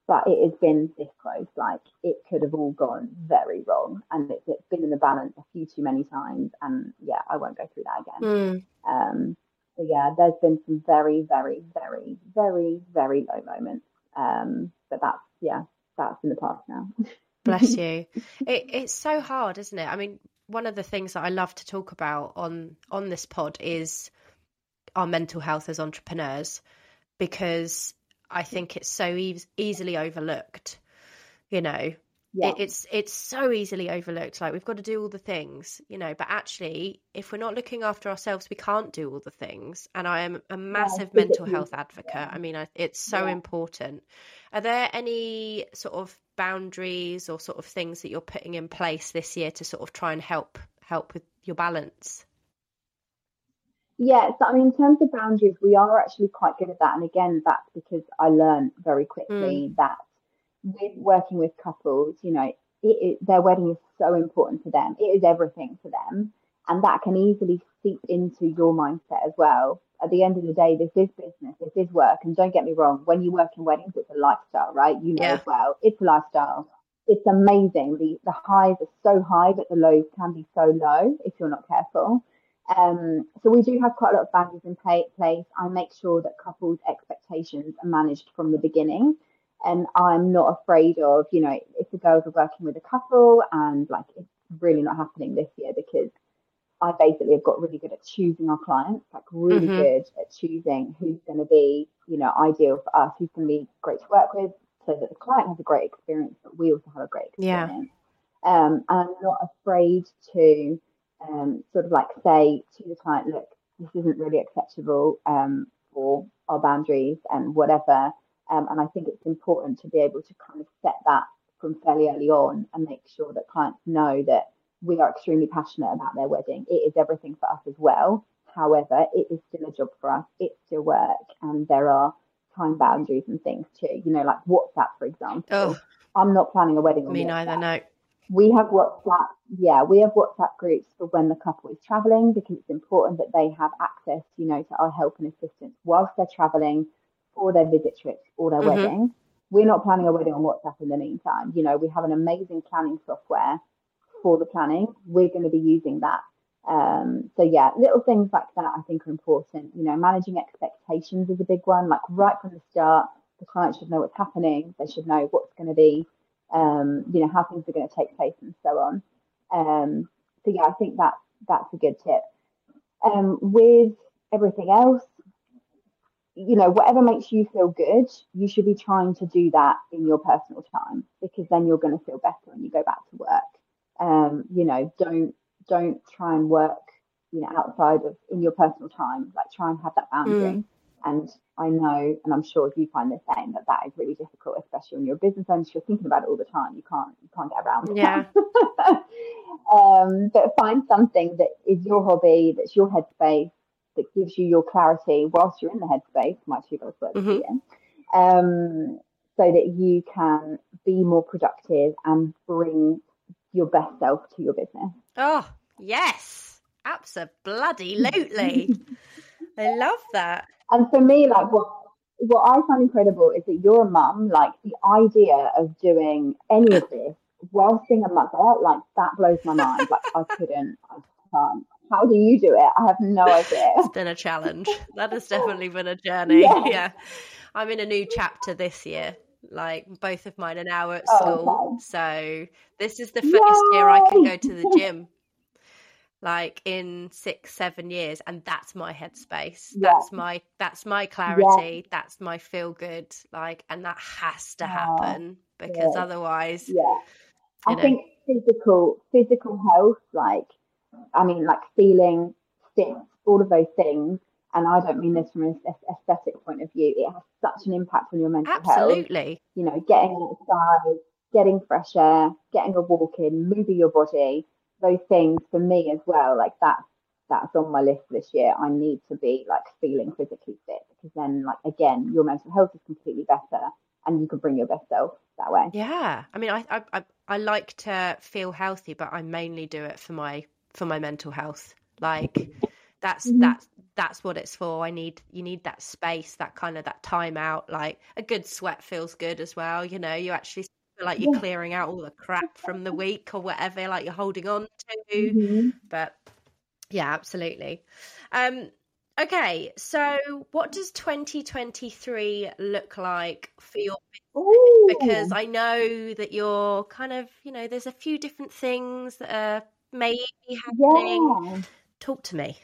but it has been this close. Like it could have all gone very wrong, and it's, it's been in the balance a few too many times. And yeah, I won't go through that again. Mm. Um, so yeah, there's been some very, very, very, very, very low moments. Um, but that's yeah, that's in the past now. <laughs>
Bless <laughs> you. It, it's so hard, isn't it? I mean, one of the things that I love to talk about on on this pod is our mental health as entrepreneurs because I think it's so e- easily overlooked. You know, yeah. It, it's it's so easily overlooked. Like we've got to do all the things, you know. But actually, if we're not looking after ourselves, we can't do all the things. And I am a massive yeah, mental health advocate. Yeah. I mean, I, it's so important. Are there any sort of boundaries or sort of things that you're putting in place this year to sort of try and help help with your balance?
Yes, I mean, in terms of boundaries, we are actually quite good at that. And again, that's because I learned very quickly mm. that with working with couples, you know, it, it, their wedding is so important to them. It is everything to them. And that can easily seep into your mindset as well. At the end of the day, this is business, this is work. And don't get me wrong, when you work in weddings, it's a lifestyle, right? You know yeah. as well. It's a lifestyle. It's amazing. The, the highs are so high, but the lows can be so low if you're not careful. Um, so we do have quite a lot of boundaries in place. I make sure that couples' expectations are managed from the beginning and I'm not afraid of, you know, if the girls are working with a couple and like it's really not happening this year because I basically have got really good at choosing our clients, like really mm-hmm. good at choosing who's going to be, you know, ideal for us, who's going to be great to work with, so that the client has a great experience, but we also have a great experience. Yeah. Um, and I'm not afraid to um, sort of like say to the client, look, this isn't really acceptable um, for our boundaries and whatever. Um, and I think it's important to be able to kind of set that from fairly early on and make sure that clients know that we are extremely passionate about their wedding. It is everything for us as well. However, it is still a job for us. It's still work, and there are time boundaries and things too. You know, like WhatsApp, for example. Oh, I'm not planning a wedding.
Me neither. No.
We have WhatsApp. Yeah, we have WhatsApp groups for when the couple is traveling because it's important that they have access, you know, to our help and assistance whilst they're traveling for their visit trips or their mm-hmm. wedding. We're not planning a wedding on WhatsApp in the meantime. You know, we have an amazing planning software for the planning. We're going to be using that. Um, so yeah, little things like that I think are important. You know, managing expectations is a big one. Like right from the start, the client should know what's happening. They should know what's going to be, um, you know, how things are going to take place and so on. Um, so yeah, I think that's that's a good tip. Um, with everything else, you know, whatever makes you feel good, you should be trying to do that in your personal time because then you're going to feel better when you go back to work. Um, you know, don't don't try and work, you know, outside of in your personal time. Like try and have that boundary. Mm. And I know, and I'm sure you find the same, that that is really difficult, especially when you're a business owner. You're thinking about it all the time. You can't, you can't get around.
Yeah. <laughs>
um, but find something that is your hobby, that's your headspace, that gives you your clarity whilst you're in the headspace. My two buzzwords mm-hmm. here. Um, so that you can be more productive and bring your best self to your business.
Oh yes, absolutely. I love that.
And for me, like what what I find incredible is that you're a mum. Like the idea of doing any of this whilst being a mother, like that blows my mind. Like I couldn't, I can't. How do you do it? I have no <laughs> idea.
It's been a challenge. That has definitely been a journey. <laughs> Yeah. yeah. I'm in a new chapter this year. Like both of mine are now at oh, school. Oh, okay. So this is the first Yay! year I can go to the gym like in six seven years and that's my headspace yeah. that's my that's my clarity yeah. that's my feel good like and that has to happen oh, because otherwise
yeah i know. think physical physical health like i mean like feeling fit all of those things and i don't mean this from an aesthetic point of view it has such an impact on your mental
absolutely
health. Absolutely. You know getting outside getting fresh air getting a walk in moving your body those things for me as well, like that's that's on my list this year. I need to be like feeling physically fit because then like again, your mental health is completely better and you can bring your best self that way.
Yeah. I mean I I I like to feel healthy, but I mainly do it for my for my mental health. Like that's mm-hmm. that's that's what it's for. I need you need that space, that kind of that time out. Like a good sweat feels good as well. You know, you actually like you're yeah. clearing out all the crap from the week or whatever like you're holding on to mm-hmm. but yeah absolutely um okay so what does 2023 look like for your
Ooh.
because i know that you're kind of you know there's a few different things that are maybe happening yeah. talk to me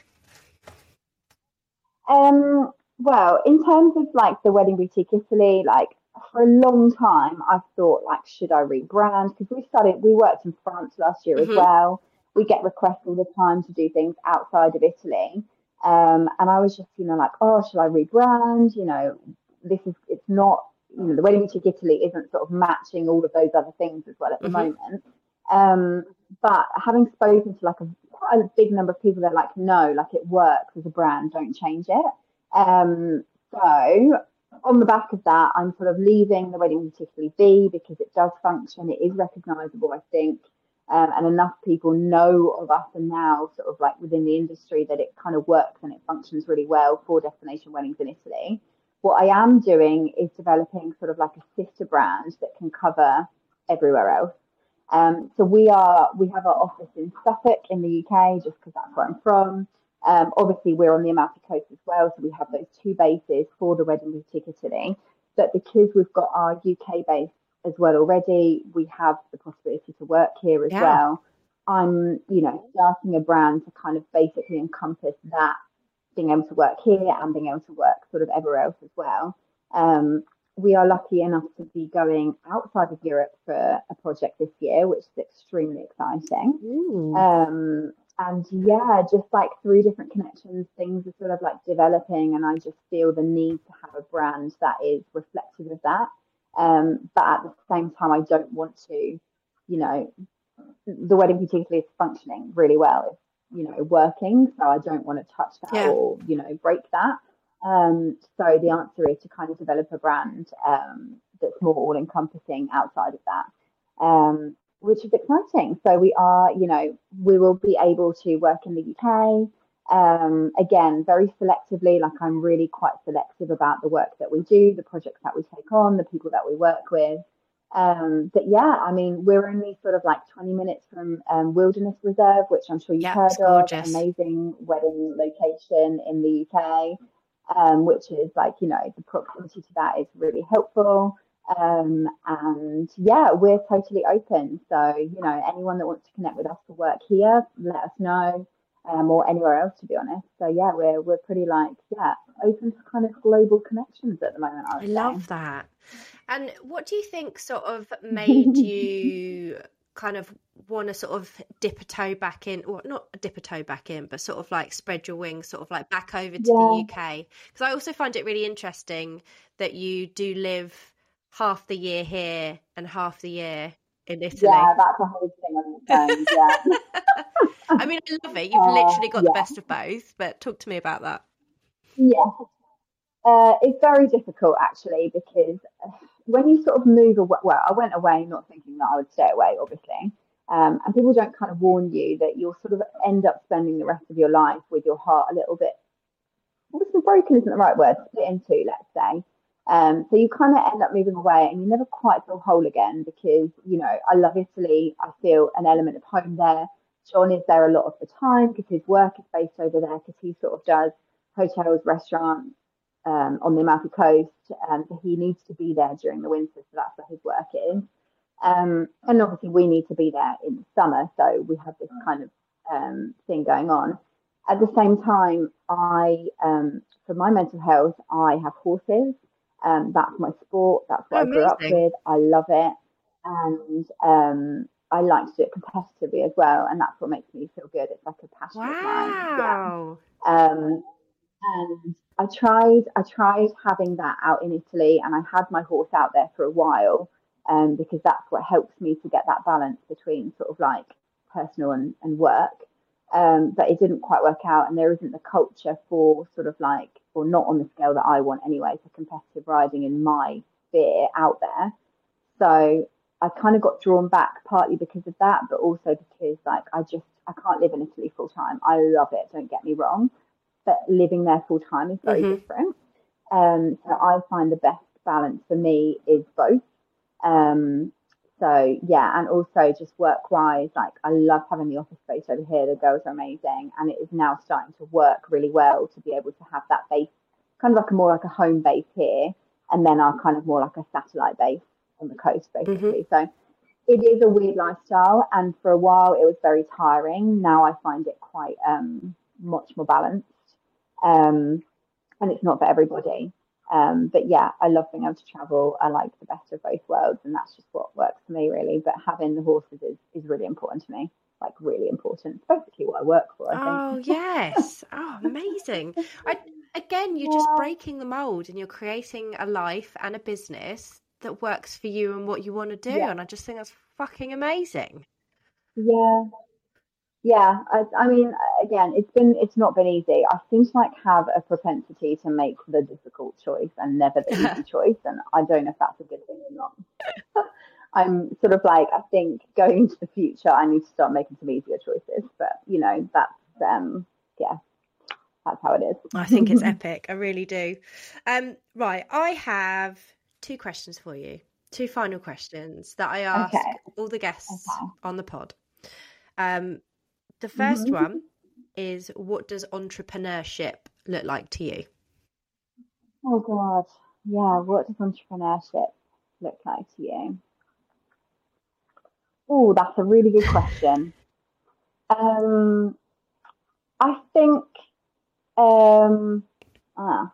um well in terms of like the wedding boutique italy like for a long time, I've thought like, should I rebrand? Because we started, we worked in France last year mm-hmm. as well. We get requests all the time to do things outside of Italy, um, and I was just, you know, like, oh, should I rebrand? You know, this is, it's not, you know, the wedding boutique Italy isn't sort of matching all of those other things as well at the mm-hmm. moment. Um, but having spoken to like a quite a big number of people, they're like, no, like it works as a brand, don't change it. Um, so on the back of that, I'm sort of leaving the wedding boutique Italy be because it does function. It is recognisable, I think, um, and enough people know of us and now sort of like within the industry that it kind of works and it functions really well for destination weddings in Italy. What I am doing is developing sort of like a sister brand that can cover everywhere else. Um, so we are we have our office in Suffolk in the UK, just because that's where I'm from. Um, obviously, we're on the Amalfi Coast as well, so we have those two bases for the Wedding Italy. But because we've got our UK base as well already, we have the possibility to work here as yeah. well. I'm, you know, starting a brand to kind of basically encompass that being able to work here and being able to work sort of everywhere else as well. Um, we are lucky enough to be going outside of Europe for a project this year, which is extremely exciting. Um, and yeah, just like through different connections, things are sort of like developing, and I just feel the need to have a brand that is reflective of that. Um, but at the same time, I don't want to, you know, the wedding boutique Italy is functioning really well. It's you know working, so I don't want to touch that yeah. or you know break that. Um, so the answer is to kind of develop a brand um, that's more all encompassing outside of that. Um, which is exciting. So we are, you know, we will be able to work in the UK. Um, again, very selectively, like I'm really quite selective about the work that we do, the projects that we take on, the people that we work with. Um, but yeah, I mean, we're only sort of like 20 minutes from um, Wilderness Reserve, which I'm sure you've yep, heard of. Amazing wedding location in the UK. Um, which is like, you know, the proximity to that is really helpful. Um, and yeah, we're totally open. So, you know, anyone that wants to connect with us for work here, let us know. Um, or anywhere else, to be honest. So yeah, we're we're pretty like yeah open to kind of global connections at the moment. I,
I love that. And what do you think sort of <laughs> made you kind of want to sort of dip a toe back in, or not dip a toe back in, but sort of like spread your wings, sort of like back over to yeah. the UK? Because I also find it really interesting that you do live half the year here and half the year in Italy.
Yeah, that's a whole thing on its. Yeah. <laughs> I
mean, I love it. You've uh, literally got yeah. the best of both. But talk to me about that.
Yeah, uh, it's very difficult actually because when you sort of move away, well, I went away not thinking that I would stay away, obviously. Um, and people don't kind of warn you that you'll sort of end up spending the rest of your life with your heart a little bit, well, broken isn't the right word, split into, let's say. Um, so you kind of end up moving away and you never quite feel whole again because, you know, I love Italy. I feel an element of home there. John is there a lot of the time because his work is based over there because he sort of does hotels, restaurants, um, on the Amalfi Coast, um, so he needs to be there during the winter, so that's where his work is. Um, and obviously, we need to be there in the summer, so we have this kind of um, thing going on. At the same time, I, um, for my mental health, I have horses. Um, that's my sport. That's what I grew up with. I love it, and I like to do it competitively as well, and that's what makes me feel good. It's like a passion wow. of mine. Yeah. And I tried I tried having that out in Italy and I had my horse out there for a while um, because that's what helps me to get that balance between sort of like personal and, and work. Um, but it didn't quite work out and there isn't the culture for sort of like or not on the scale that I want anyway for competitive riding in my sphere out there. So I kind of got drawn back partly because of that, but also because like I just I can't live in Italy full time. I love it, don't get me wrong but living there full time is very mm-hmm. different. Um, so I find the best balance for me is both. Um, so yeah, and also just work wise, like I love having the office space over here. The girls are amazing, and it is now starting to work really well to be able to have that base, kind of like a more like a home base here, and then our kind of more like a satellite base on the coast, basically. Mm-hmm. So it is a weird lifestyle, and for a while it was very tiring. Now I find it quite um, much more balanced um, and it's not for everybody. Um, but yeah, I love being able to travel. I like the best of both worlds, and that's just what works for me, really. But having the horses is, is really important to me, like really important. It's basically what I work for. I
oh yes, oh amazing! I, again, you're yeah. just breaking the mold, and you're creating a life and a business that works for you and what you want to do. Yeah. And I just think that's fucking amazing.
Yeah, yeah, I, I, mean, again, it's been it's not been easy. I seem to like have a propensity to make the difficult choice and never the easy <laughs> choice, and I don't know if that's a good thing or not. <laughs> I'm sort of like I think going into the future, I need to start making some easier choices. But you know, that's um, yeah, that's how it is.
I think it's <laughs> epic. I really do. Um, right, I have two questions for you. Two final questions that I ask okay. all the guests okay. on the pod. Um, the 1st mm-hmm. one is what does entrepreneurship look like to you?
Oh God, yeah. What does entrepreneurship look like to you? Oh, that's a really good question. um, I think um, ah,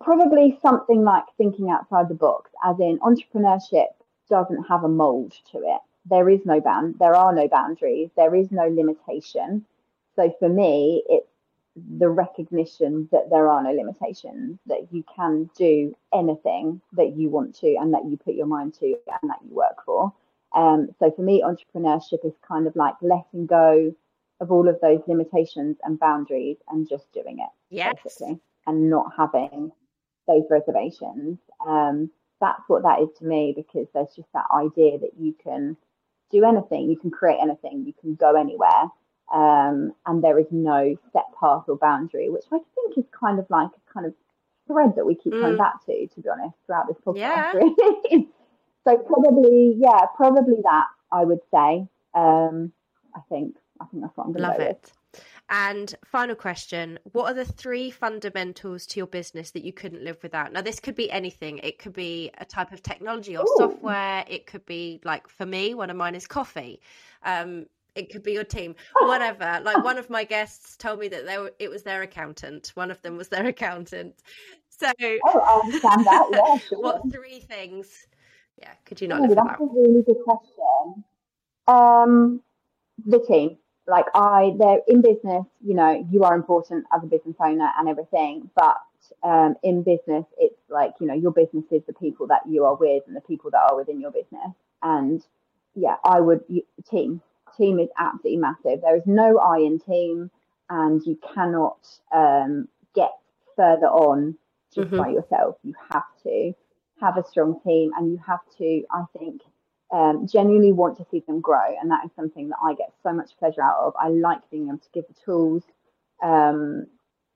probably something like thinking outside the box, as in entrepreneurship doesn't have a mold to it there is no bound there are no boundaries there is no limitation. So for me it's the recognition that there are no limitations that you can do anything that you want to and that you put your mind to and that you work for. Um, so for me entrepreneurship is kind of like letting go of all of those limitations and boundaries and just doing it
yes. basically
and not having those reservations. Um, that's what that is to me because there's just that idea that you can do anything, you can create anything, you can go anywhere. Um, and there is no set path or boundary, which I think is kind of like a kind of thread that we keep coming mm. back to, to be honest, throughout this podcast. Yeah. Really. <laughs> so probably, yeah, probably that I would say. Um, I think I think that's what I'm going to
love
go
it.
With.
And final question What are the three fundamentals to your business that you couldn't live without? Now, this could be anything. It could be a type of technology or Ooh. software. It could be, like, for me, one of mine is coffee. Um, it could be your team, whatever. like <laughs> one of my guests told me that they were, it was their accountant. One of them was their accountant. So,
oh, I understand that. <laughs> Yeah,
sure. what three things? Yeah, could you not? Oh,
that's a really good question. Um, the team like I, they're in business, you know, you are important as a business owner and everything, but um, in business, it's like, you know, your business is the people that you are with and the people that are within your business. And yeah, I would, team, team is absolutely massive. There is no I in team and you cannot um, get further on just mm-hmm. by yourself. You have to have a strong team and you have to, I think, um, genuinely want to see them grow. And that is something that I get so much pleasure out of. I like being able to give the tools, um,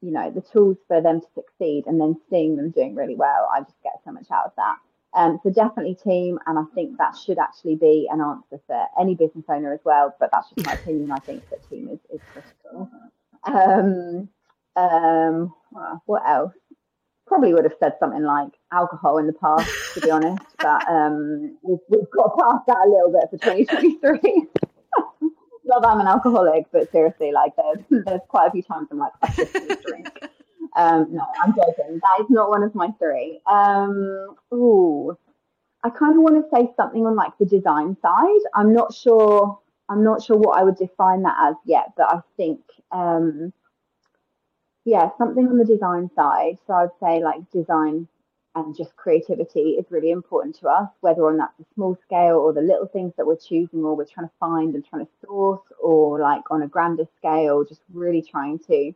you know, the tools for them to succeed and then seeing them doing really well. I just get so much out of that. Um, so definitely team, and I think that should actually be an answer for any business owner as well. But that's just my <laughs> opinion. I think that team is, is critical. Um, um, what else? Probably would have said something like alcohol in the past, to be honest. <laughs> But um, we've, we've got past that a little bit for 2023. <laughs> Not that I'm an alcoholic, but seriously, like there's there's quite a few times I'm like, I just drink. <laughs> Um, no, I'm joking. That is not one of my three. Um, ooh, I kind of want to say something on like the design side. I'm not sure. I'm not sure what I would define that as yet, but I think um, yeah, something on the design side. So I'd say like design and just creativity is really important to us, whether on not the small scale or the little things that we're choosing or we're trying to find and trying to source, or like on a grander scale, just really trying to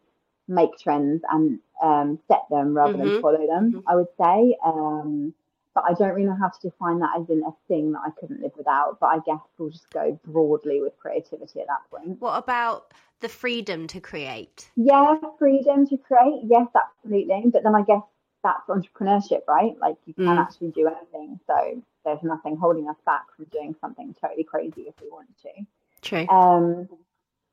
make trends and um, set them rather mm-hmm. than follow them. Mm-hmm. I would say. Um, but I don't really know how to define that as in a thing that I couldn't live without. But I guess we'll just go broadly with creativity at that point.
What about the freedom to create?
Yeah, freedom to create. Yes, absolutely. But then I guess that's entrepreneurship, right? Like you can mm. actually do anything. So there's nothing holding us back from doing something totally crazy if we want to.
True.
Um,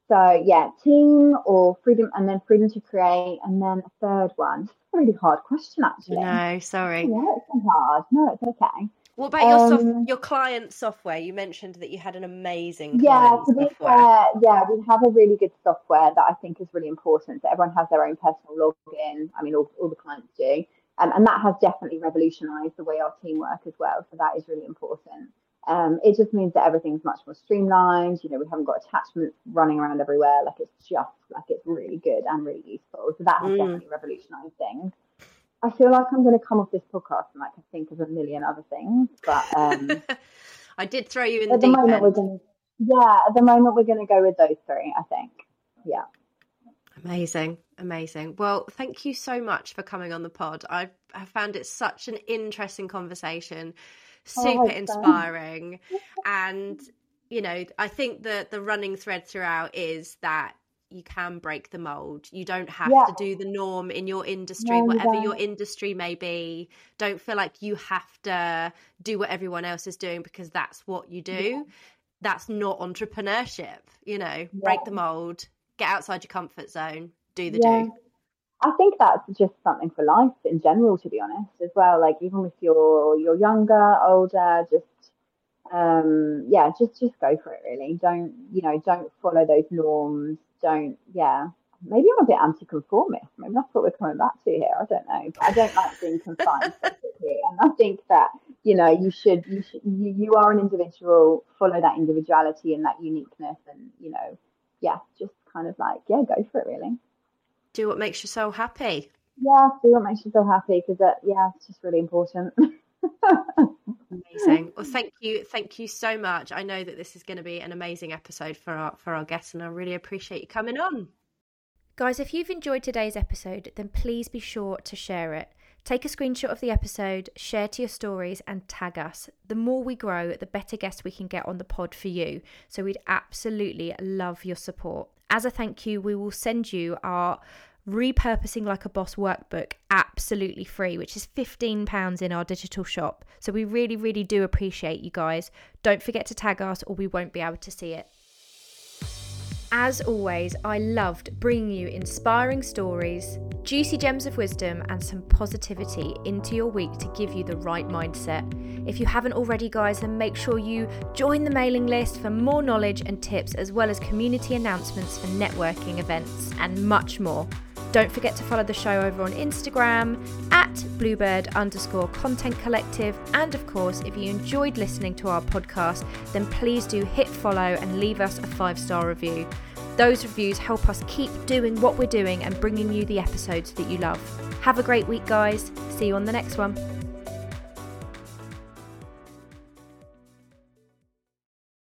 so yeah, team or freedom, and then freedom to create, and then a third one. It's a really hard question, actually.
No, sorry.
Yeah, it's hard. No, it's okay.
What about your soft, um, your client software? You mentioned that you had an amazing yeah. To be
fair, yeah, we have a really good software that I think is really important. So everyone has their own personal login. I mean, all, all the clients do, um, and that has definitely revolutionised the way our team work as well. So that is really important. Um, it just means that everything's much more streamlined. You know, we haven't got attachments running around everywhere. Like it's just like it's really good and really useful. So that has mm. definitely revolutionised things. I feel like I'm going to come off this podcast and like I think of a million other things, but um, <laughs>
I did throw you in the, the moment end.
We're gonna, yeah, at the moment we're going to go with those three. I think. Yeah.
Amazing, amazing. Well, thank you so much for coming on the pod. I I found it such an interesting conversation, super oh, inspiring, <laughs> and you know, I think that the running thread throughout is that you can break the mold. You don't have yeah. to do the norm in your industry, no, whatever your industry may be. Don't feel like you have to do what everyone else is doing because that's what you do. Yeah. That's not entrepreneurship. You know, yeah. break the mold, get outside your comfort zone, do the do.
I think that's just something for life in general, to be honest, as well. Like even if you're you're younger, older, just um yeah, just just go for it really. Don't you know, don't follow those norms don't, yeah. Maybe I'm a bit anti-conformist. Maybe that's what we're coming back to here. I don't know. But I don't like being confined. <laughs> And I think that you know you should you should you, you are an individual. Follow that individuality and that uniqueness, and you know, yeah, just kind of like yeah, go for it. Really.
Do what makes you so happy.
Yeah, do what makes you so happy because that yeah, it's just really important. <laughs>
amazing. Well, thank you, thank you so much. I know that this is going to be an amazing episode for our for our guests, and I really appreciate you coming on. Guys, if you've enjoyed today's episode, then please be sure to share it. Take a screenshot of the episode, share to your stories, and tag us. The more we grow, the better guests we can get on the pod for you. So we'd absolutely love your support. As a thank you, we will send you our repurposing like a boss workbook absolutely free which is 15 pounds in our digital shop so we really really do appreciate you guys don't forget to tag us or we won't be able to see it As always, I loved bringing you inspiring stories, juicy gems of wisdom, and some positivity into your week to give you the right mindset. If you haven't already, guys, then make sure you join the mailing list for more knowledge and tips, as well as community announcements for networking events and much more. Don't forget to follow the show over on Instagram at bluebird underscore content collective. And of course, if you enjoyed listening to our podcast, then please do hit follow and leave us a five star review. Those reviews help us keep doing what we're doing and bringing you the episodes that you love. Have a great week, guys. See you on the next one.